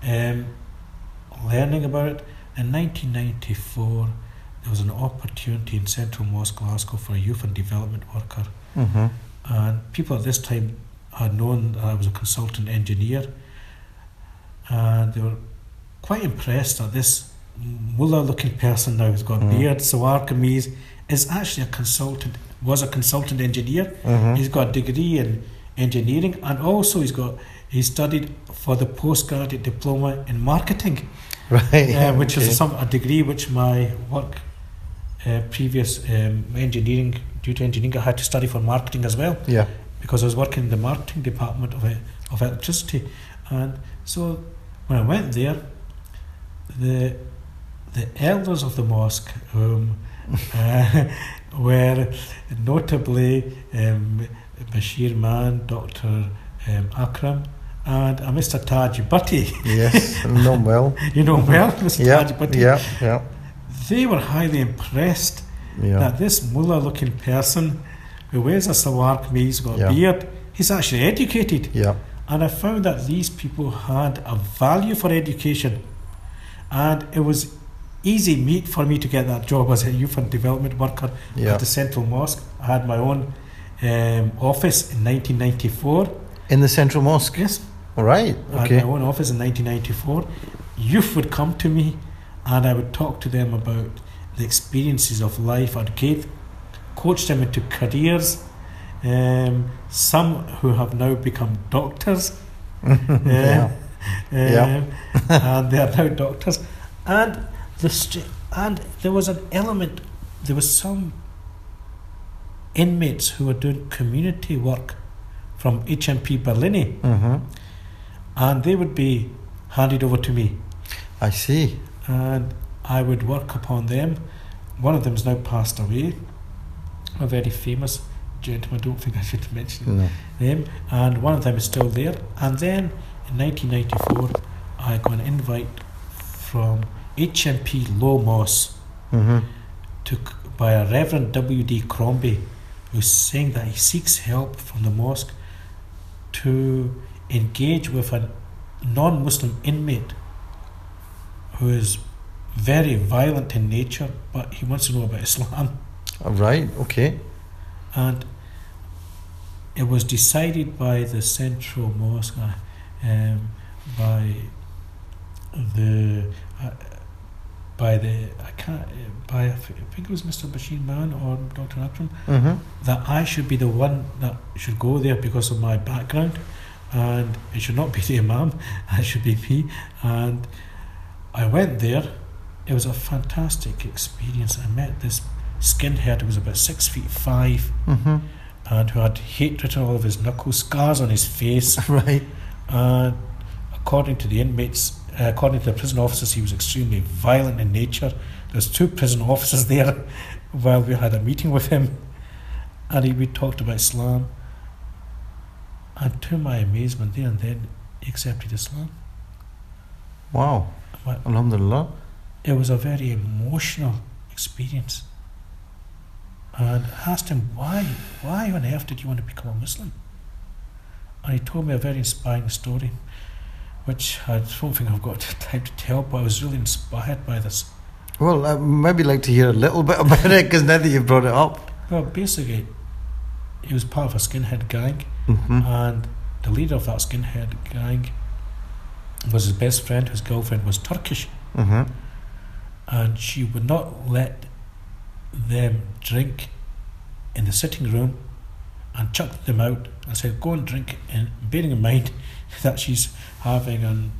Um, learning about it in 1994, there was an opportunity in Central Mosque, Glasgow, for a youth and development worker, Mhm. and people at this time had known that I was a consultant engineer, and they were quite impressed that this mullah-looking person now who's got a Mm. beard, Sawar Kameez, is actually a consultant, was a consultant engineer. Mhm. He's got a degree in engineering, and also he's got he studied for the postgraduate diploma in marketing, right uh, which okay. is some a degree which my work uh, previous um, engineering due to engineering I had to study for marketing as well yeah because I was working in the marketing department of, e- of electricity. And so when I went there, the the elders of the mosque um, uh, were notably um, Bashir Maan, Dr. Um, Akram, and a Mr. Taj Bhatti. yes know him well you know him well, Mr. yeah Taj Bhatti. yeah yeah They were highly impressed yeah that this mullah looking person who wears a sawar kameez, got Yeah. a beard, he's actually educated. yeah And I found that these people had a value for education. And it was easy meat for me to get that job as a youth and development worker yeah at the Central Mosque. I had my own um, office in 1994. in the central mosque Yes, all right Okay. I had my own office in 1994. Youth would come to me and I would talk to them about the experiences of life. I'd coach them into careers. Um, some who have now become doctors. yeah Yeah. Um, and they are now doctors. And the st- and there was an element. There was some inmates who were doing community work from HMP Barlinnie, hmm and they would be handed over to me, I see and I would work upon them. One of them's now passed away, a very famous gentleman, I don't think I should mention No. them. And one of them is still there. And then in 1994, I got an invite from HMP Low Moss Mm-hmm. to, by a Reverend W.D. Crombie, who's saying that he seeks help from the mosque to engage with a non Muslim inmate who is very violent in nature, but he wants to know about Islam. Right. Okay. And it was decided by the central mosque, uh, um, by the uh, by the I can't by I think it was Mr. Bashir Maan or Dr. Akram Mm-hmm. that I should be the one that should go there because of my background, and it should not be the imam. It should be me. And I went there. It was a fantastic experience. I met this skinhead who was about six feet five Mm-hmm. and who had hatred written all over his knuckles, scars on his face. Right. And according to the inmates, uh, according to the prison officers, he was extremely violent in nature. There's two prison officers there while we had a meeting with him, and he, we talked about Islam. And to my amazement, there and then, he accepted Islam. Wow. Well- Alhamdulillah. It was a very emotional experience. And I asked him, why, why on earth did you want to become a Muslim? And he told me a very inspiring story, which I don't think I've got time to tell, but I was really inspired by this. Well, I'd maybe like to hear a little bit about it because now that you've brought it up. Well, basically, he was part of a skinhead gang, Mm-hmm. and the leader of that skinhead gang was his best friend, whose girlfriend was Turkish. Mm-hmm. and she would not let them drink in the sitting room and chucked them out and said, Go and drink, and bearing in mind that she's having an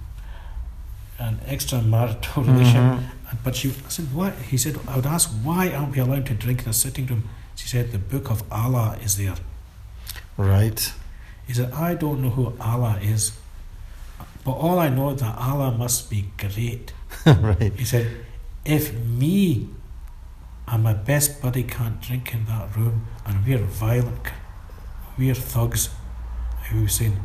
an extramarital relation. Mhm. But she I said, What? He said, I would ask, Why aren't we allowed to drink in the sitting room? She said, The book of Allah is there. Right. He said, I don't know who Allah is, but all I know is that Allah must be great. right. He said, if me and my best buddy can't drink in that room and we're violent, we're thugs, he was saying,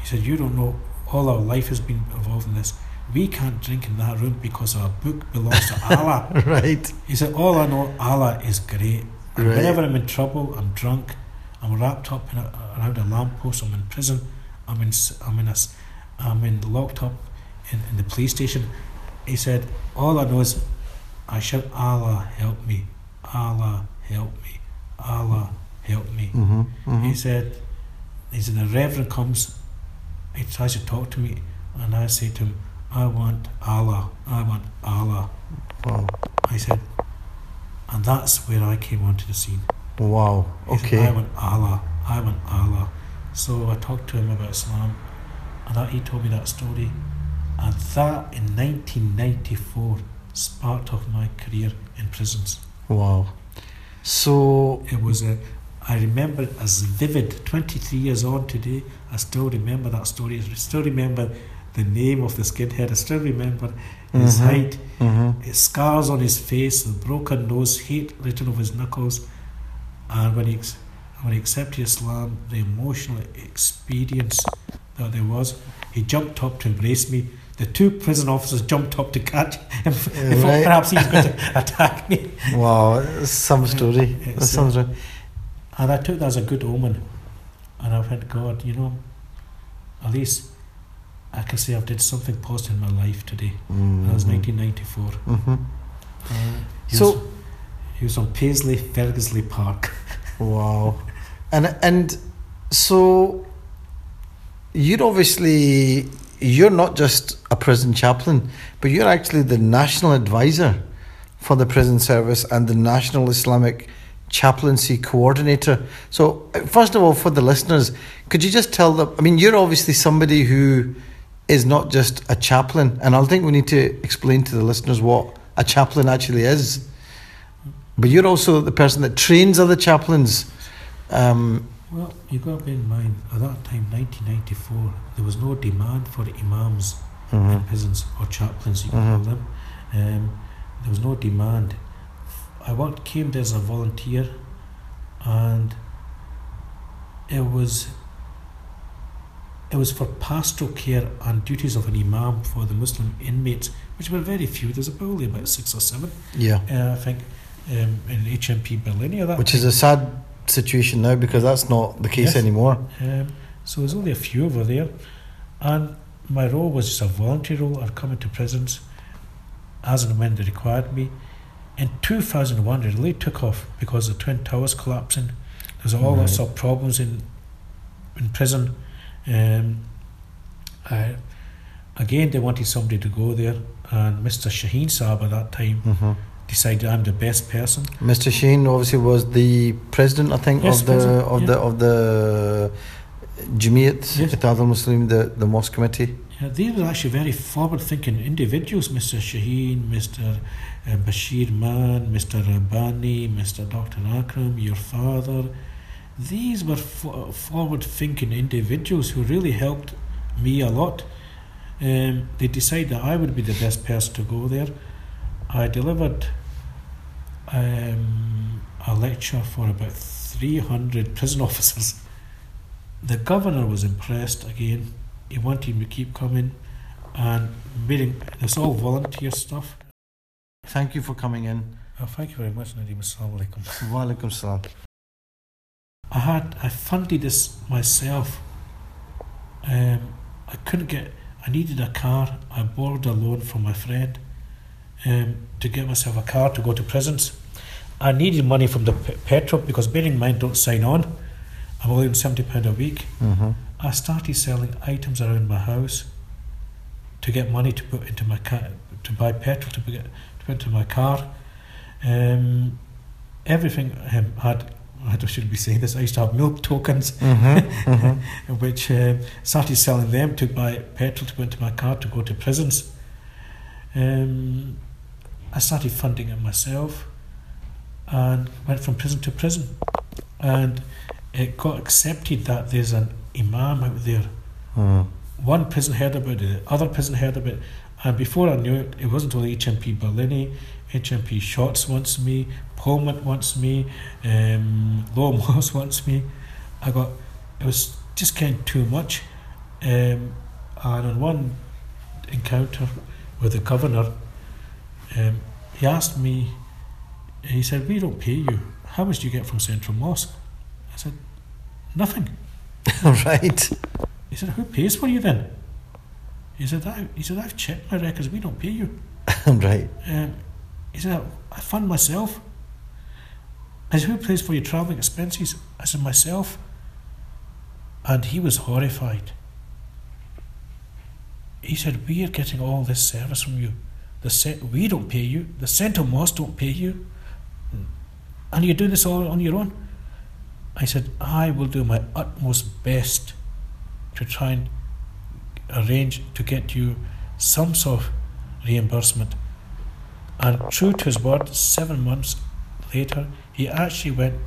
he said, you don't know, all our life has been involved in this. We can't drink in that room because our book belongs to Allah. Right. He said, all I know, Allah is great. And Right. whenever I'm in trouble, I'm drunk, I'm wrapped up in a, around a lamppost, I'm in prison, I'm in, I'm in a, I'm in locked up in, in the police station. He said, all I know is I shout, Allah help me, Allah help me, Allah help me. Mm-hmm. He mm-hmm. said, he said, the reverend comes, he tries to talk to me, and I say to him, I want Allah, I want Allah. Wow. I said, and that's where I came onto the scene. Wow. He said, Okay. I want Allah, I want Allah. So I talked to him about Islam, and that he told me that story, and that in 1994 sparked off my career in prisons. Wow. So It was a, I remember as vivid. 23 years on today, I still remember that story. I still remember the name of the skinhead. I still remember his Mhm. height, mm-hmm. his scars on his face, the broken nose, hate written over his knuckles, and when he when he accepted Islam, the emotional experience that there was, he jumped up to embrace me. The two prison officers jumped up to catch him. Right. perhaps he was going to attack me, wow, some story. It's, sounds uh, right. and I took that as a good omen. And I went, God, you know, at least I can say I've did something positive in my life today. That was 1994. Mm-hmm. mm-hmm. Uh, he So- was, he was on Paisley, Ferguslie Park. Wow. And and so you're obviously you're not just a prison chaplain, but you're actually the national advisor for the prison service and the National Islamic Chaplaincy Coordinator. So uh, first of all, for the listeners, could you just tell them? I mean, you're obviously somebody who is not just a chaplain, and I think we need to explain to the listeners what a chaplain actually is. But you're also the person that trains other chaplains. Um, Well, you got to bear in mind, at that time, 1994, there was no demand for imams in mhm, prisons or chaplains, you can Mhm. call them. Um, there was no demand. I worked, came there as a volunteer, and it was it was for pastoral care and duties of an imam for the Muslim inmates, which were very few. There's probably about six or seven, Yeah. uh, I think, um, in HMP Barlinnie. That Which is a sad situation now because that's not the case Yes. anymore. Um, so there's only a few over there. And my role was just a voluntary role. I'd come into prisons as and when they required me. In 2001, it really took off because the Twin Towers collapsing. There's all Right. sorts of problems in in prison. Um, I, again, they wanted somebody to go there, and Mr. Shaheen Saab at that time hmm decided I'm the best person. Mr. Sheen obviously was the president, I think, Yes, of the president, of yeah. the of the Jamiat Yes. Al-Muslim, the the mosque committee. Yeah, they were actually very forward-thinking individuals, Mr. Shaheen, Mr. Uh, Bashir Maan, Mr. Rabbani, Mr. Dr. Akram, your father. These were fo- forward-thinking individuals who really helped me a lot. Um, they decided that I would be the best person to go there. I delivered um, a lecture for about 300 prison officers. The governor was impressed again. He wanted me to keep coming and meeting it's all volunteer stuff. Thank you for coming in. oh, thank you very much Nadeem. Assalamu alaikum. Wa alaikum salam. I had I funded this myself. Um, I couldn't get I needed a car. I borrowed a loan from my friend um, to get myself a car to go to prisons I needed money from the pe- petrol because bearing in mind don't sign on I'm only on £70 a week Mm-hmm. I started selling items around my house to get money to put into my car, to buy petrol to, put- to put into my car. Um, everything um, had, I shouldn't be saying this, I used to have milk tokens, Mm-hmm. mm-hmm. which um started selling them to buy petrol to put into my car to go to prisons. Um, I started funding it myself and went from prison to prison. And it got accepted that there's an imam out there Mm. one prison heard about it, the other prison heard about it, and before I knew it, it wasn't only HMP Barlinnie, HMP Shotts wants me, Polmont wants me, um, Low Moss wants me. I got, it was just kind of too much. Um, and on one encounter with the governor, um, he asked me, he said, We don't pay you. How much do you get from Central Mosque? I said, Nothing. right. He said, "Who pays for you then?" He said, I, "He said I've checked my records. We don't pay you." right. Um, he said, "I fund myself." I said, "Who pays for your travelling expenses?" I said, "Myself." And he was horrified. He said, "We are getting all this service from you. The we don't pay you. The Central Mosque don't pay you, hmm. and you're doing this all on your own." I said, "I will do my utmost best to try and arrange to get you some sort of reimbursement." And true to his word, seven months later, he actually went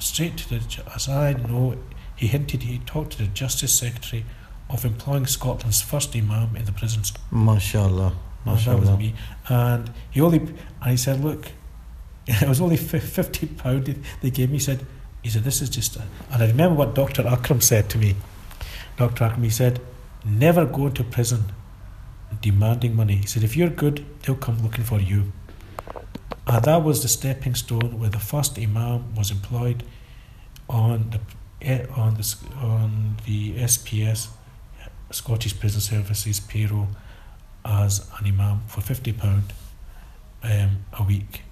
straight to the, as I know, he hinted he talked to the Justice Secretary of employing Scotland's first Imam in the prisons. MashaAllah. That was me. And he only, and he said, look, it was only fifty pound they gave me. He said, he said, this is just, a, and I remember what Doctor Akram said to me. Doctor Akram, he said, never go into prison demanding money. He said, if you're good, they'll come looking for you. And that was the stepping stone where the first Imam was employed on the on the on the SPS Scottish Prison Services payroll as an imam for fifty pound um, a week.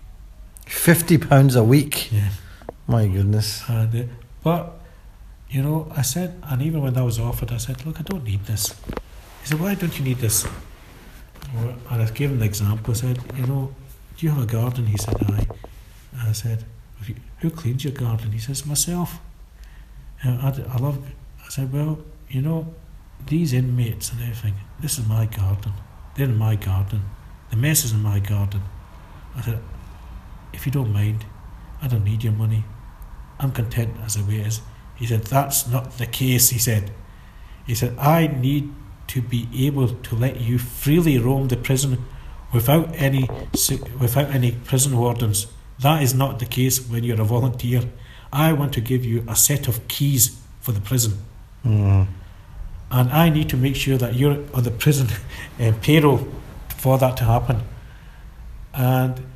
Fifty pounds a week. Yeah. My goodness. And uh, but you know, I said, and even when that was offered, I said, look, I don't need this. He said, why don't you need this? And I gave him the example. I said, you know, do you have a garden? He said, aye. And I said, who cleans your garden? He says, myself. And I, I love. I said, well, you know, these inmates and everything. This is my garden. They're in my garden. The mess is in my garden. I said, if you don't mind, I don't need your money. I'm content as the way it is. He said, That's not the case, he said. He said, I need to be able to let you freely roam the prison without any without any prison wardens. That is not the case when you're a volunteer. I want to give you a set of keys for the prison. Mm. And I need to make sure that you're on the prison uh, payroll for that to happen. And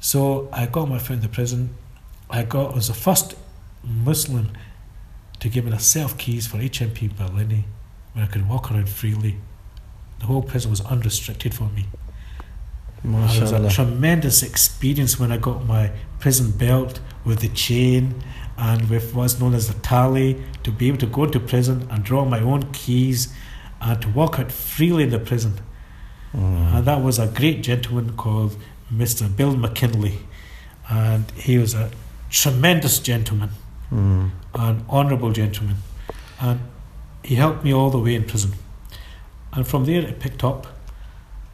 so I got my in the prison. I got I was the first Muslim to give me a set of keys for HMP Barlinnie where I could walk around freely. The whole prison was unrestricted for me. It was a tremendous experience when I got my prison belt with the chain and with what's known as the tally to be able to go into prison and draw my own keys and to walk out freely in the prison. Mm. And that was a great gentleman called Mr. Bill McKinley. And he was a tremendous gentleman, Mm. an honourable gentleman. And he helped me all the way in prison. And from there it picked up.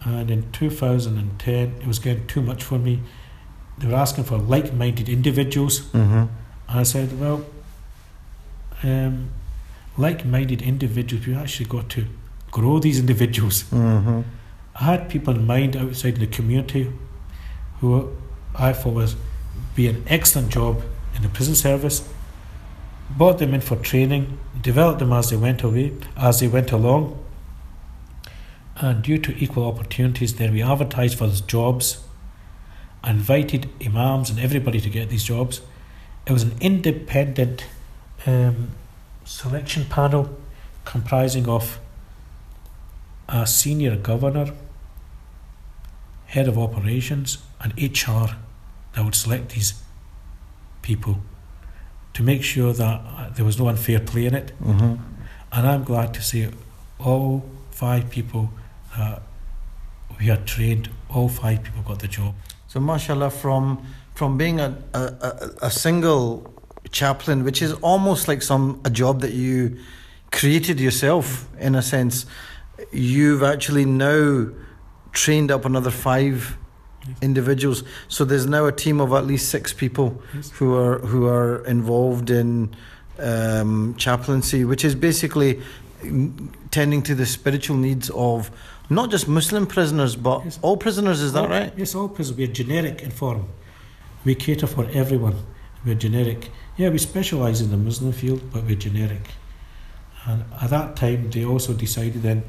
And in 2010, it was getting too much for me. They were asking for like minded individuals. Mhm. I said, well, um, like minded individuals, we actually got to grow these individuals. Mhm. I had people in mind outside the community who I thought was be an excellent job in the prison service. Brought them in for training, developed them as they went away, as they went along. And due to equal opportunities, then we advertised for those jobs, invited imams and everybody to get these jobs. It was an independent um, selection panel comprising of a senior governor, head of operations, and HR that would select these people to make sure that uh, there was no unfair play in it. Mhm. And I'm glad to say all five people that we had trained, all five people got the job. So, mashallah, from from being a, a, a, single chaplain, which is almost like some a job that you created yourself in a sense, you've actually now trained up another five Yes. individuals. So there's now a team of at least six people Yes. who are who are involved in um, chaplaincy, which is basically tending to the spiritual needs of not just Muslim prisoners but Yes. all prisoners. Is that All- right? Yes, all prisoners. We're generic in form. We cater for everyone. We're generic. Yeah, we specialise in the Muslim field, but we're generic. And at that time, they also decided then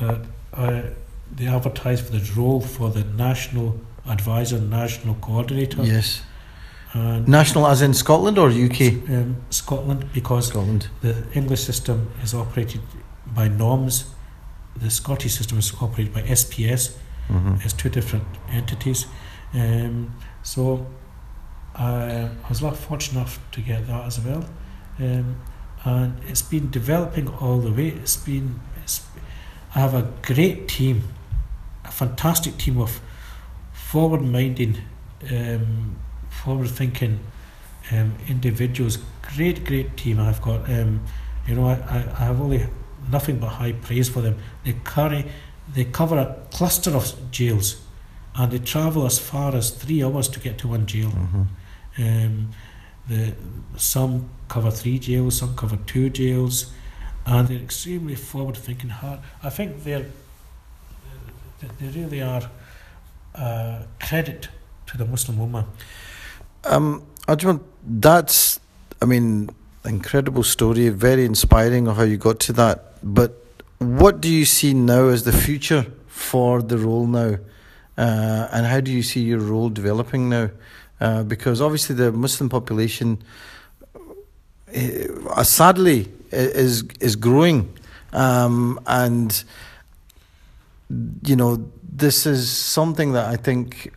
that uh, they advertised for the role for the national advisor, national coordinator, Yes. and National, as in Scotland or UK? um, Scotland because Scotland. the English system is operated by NOMS. The Scottish system is operated by SPS. Mm-hmm. It's two different entities. Um, so I, I was fortunate enough to get that as well. Um, and it's been developing all the way. It's been, it's, I have a great team, a fantastic team of forward-minded, um, forward-thinking um, individuals. Great, great team I've got. Um, you know, I, I, I have only nothing but high praise for them. They carry, they cover a cluster of jails, and they travel as far as three hours to get to one jail. Mm-hmm. Um, the some cover three jails, some cover two jails, and they're extremely forward-thinking. Hard. I think they're they, really are uh, credit to the Muslim woman. Um, Ajmal, that's, I mean, incredible story, very inspiring of how you got to that. But what do you see now as the future for the role now? Uh, and how do you see your role developing now? Uh, because obviously the Muslim population, uh, sadly, is is growing, um, and you know this is something that I think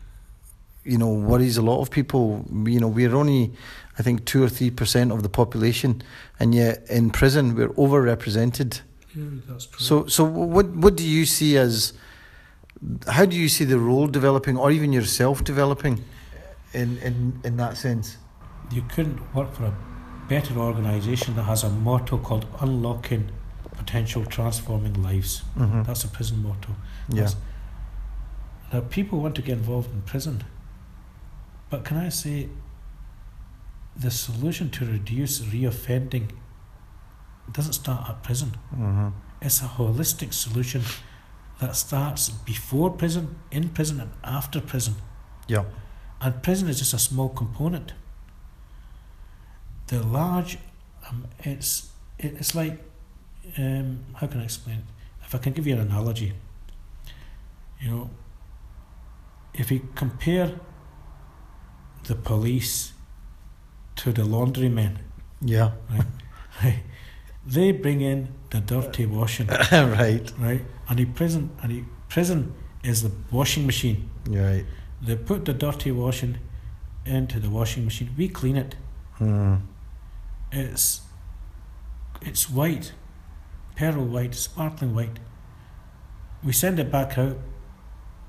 you know worries a lot of people. You know, we're only I think two or three percent of the population, and yet in prison we're overrepresented. Yeah. So, so what what do you see as? How do you see the role developing, or even yourself developing, in in in that sense? you couldn't work for a better organisation that has a motto called unlocking potential transforming lives. Mm-hmm. That's a prison motto. Yeah. Now, people want to get involved in prison, but can I say the solution to reduce reoffending doesn't start at prison. Mm-hmm. It's a holistic solution that starts before prison, in prison, and after prison. Yeah. And prison is just a small component. The large um, it's it's like um, how can I explain it? If I can give you an analogy, you know, if you compare the police to the laundrymen, Yeah. right, they bring in the dirty washing, right. right, and the prison and the prison is the washing machine. Right. They put the dirty washing into the washing machine. We clean it. Hmm. It's it's white, pearl white, sparkling white. We send it back out.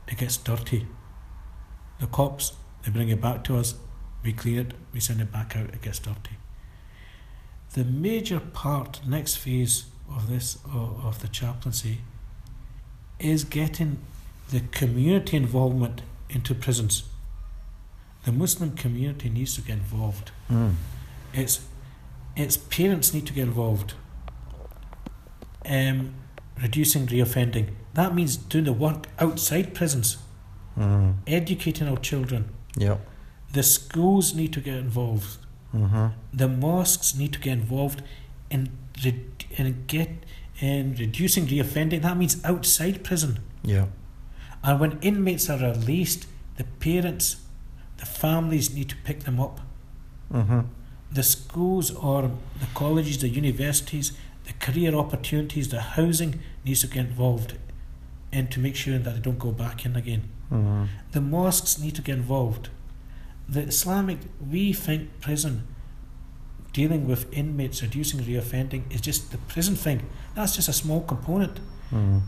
It gets dirty. The cops they bring it back to us. We clean it. We send it back out. It gets dirty. The major part, next phase of this of, of the chaplaincy, is getting the community involvement into prisons. The Muslim community needs to get involved. Hmm. It's its parents need to get involved. Um, reducing reoffending. That means doing the work outside prisons, Hmm. educating our children. Yep. The schools need to get involved. Mm-hmm. The mosques need to get involved in re- in get in reducing reoffending. That means outside prison. Yeah. And when inmates are released, the parents, the families need to pick them up. Mm-hmm. the schools or the colleges, the universities, the career opportunities, the housing needs to get involved and to make sure that they don't go back in again. Mm-hmm. The mosques need to get involved. The Islamic, we think prison dealing with inmates reducing reoffending is just the prison thing. That's just a small component. Mm-hmm.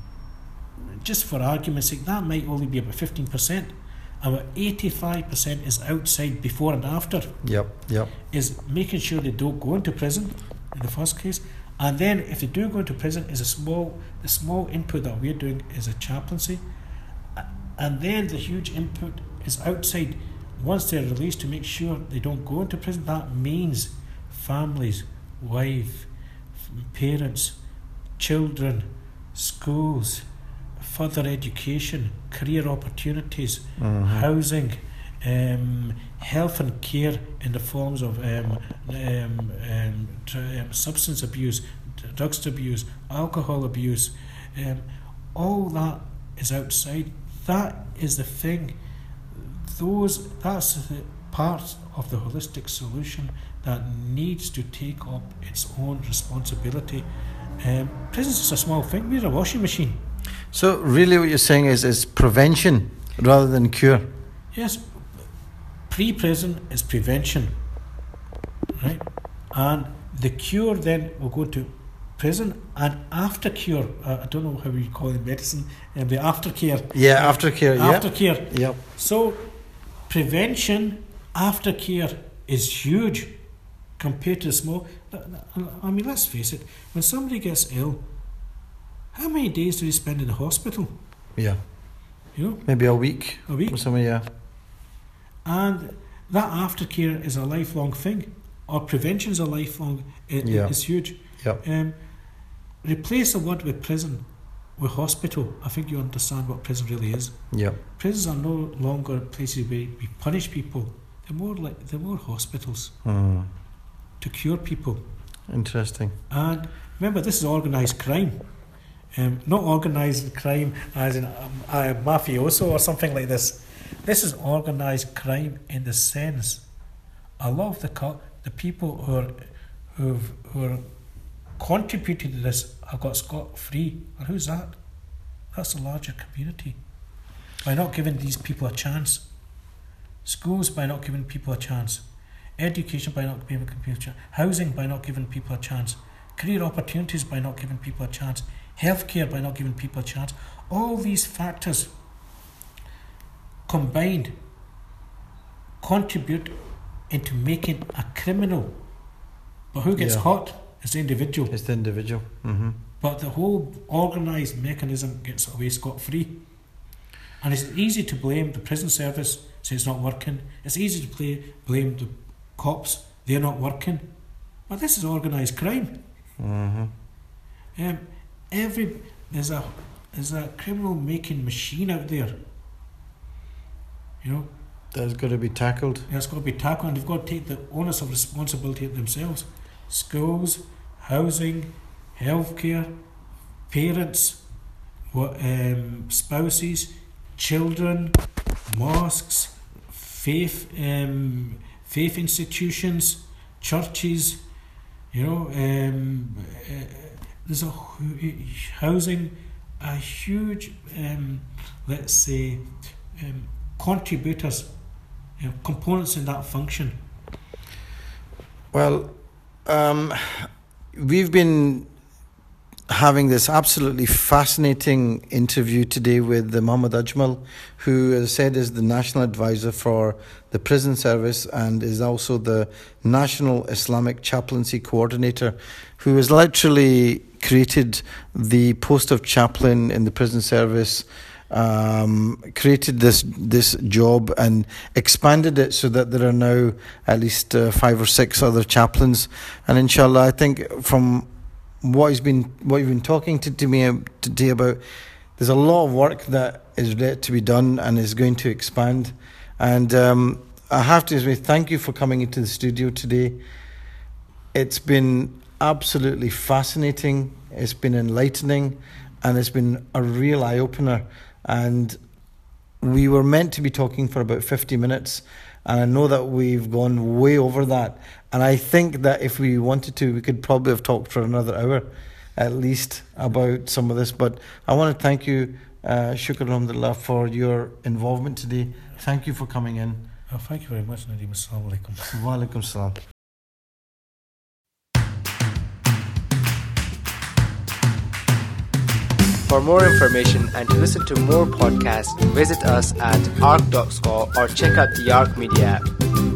Just for argument's sake, that might only be about 15%. About 85% is outside before and after. Yep. Yep. is making sure they don't go into prison in the first case, and then if they do go into prison, is a small the small input that we're doing is a chaplaincy, and then the huge input is outside. Once they're released, to make sure they don't go into prison. That means families, wife, parents, children, schools, further education, career opportunities, Mm-hmm. housing, um, health and care in the forms of um, um, um, um, substance abuse, drugs abuse, alcohol abuse, um, all that is outside. That is the thing. Those that's the part of the holistic solution that needs to take up its own responsibility. Um, prisons is a small thing. We're a washing machine. So really, what you're saying is is prevention rather than cure. Yes, pre-prison is prevention, right? And the cure then will go to prison and after cure. Uh, I don't know how we call it in medicine. Um, the aftercare. Yeah. Aftercare. Yeah. Aftercare. Yep. So, prevention, aftercare is huge compared to small. I mean, let's face it. When somebody gets ill, how many days do they spend in the hospital? Yeah. You know, Maybe a week. a week. Or something. Yeah. And that aftercare is a lifelong thing, or prevention is a lifelong. It, Yeah. It's huge. Yep. Um, replace the word with prison with hospital. I think you understand what prison really is. Yep. Prisons are no longer places where we punish people. They're more like they're more hospitals Mm. To cure people. Interesting. And remember, this is organised crime. Um, not organised crime as in um, a mafioso or something like this. This is organised crime in the sense a lot of the the people who are who've, who are contributing to this have got scot free. And who's that? That's a larger community. By not giving these people a chance, schools by not giving people a chance, education by not giving people a chance, housing by not giving people a chance, career opportunities by not giving people a chance, healthcare by not giving people a chance. All these factors combined contribute into making a criminal. But who gets Yeah. hurt is the individual. It's the individual. Mm-hmm. But the whole organised mechanism gets away scot free. And it's easy to blame the prison service, say it's not working. It's easy to play, blame the cops, they're not working. But this is organised crime. Mm-hmm. Um, every there's a there's a criminal making machine out there. You know, That's got to be tackled. that's got to be tackled, and they've got to take the onus of responsibility themselves. schools, housing, healthcare, parents, what, um, spouses, children, mosques, faith, um, faith institutions, churches. You know, um, uh, there's a housing, a huge, um, let's say, um, contributors, you know, components in that function. Well, um, we've been having this absolutely fascinating interview today with the Muhammad Ajmal, who, as I said, is the national advisor for the prison service and is also the national Islamic chaplaincy coordinator, who has literally created the post of chaplain in the prison service. Um, created this this job and expanded it so that there are now at least uh, five or six other chaplains, and inshallah, I think from what he's been what you've been talking to, to me today about there's a lot of work that is yet to be done and is going to expand. And um, I have to say thank you for coming into the studio today. It's been absolutely fascinating. It's been enlightening and it's been a real eye-opener. And we were meant to be talking for about 50 minutes and I know that we've gone way over that. And I think that if we wanted to, we could probably have talked for another hour at least about some of this. But I want to thank you, uh, Shukr Alhamdulillah, for your involvement today. Thank you for coming in. Oh, thank you very much, Nadeem. Assalamu alaikum. Wa alaikum salam. For more information and to listen to more podcasts, visit us at arc.score or check out the Arc Media app.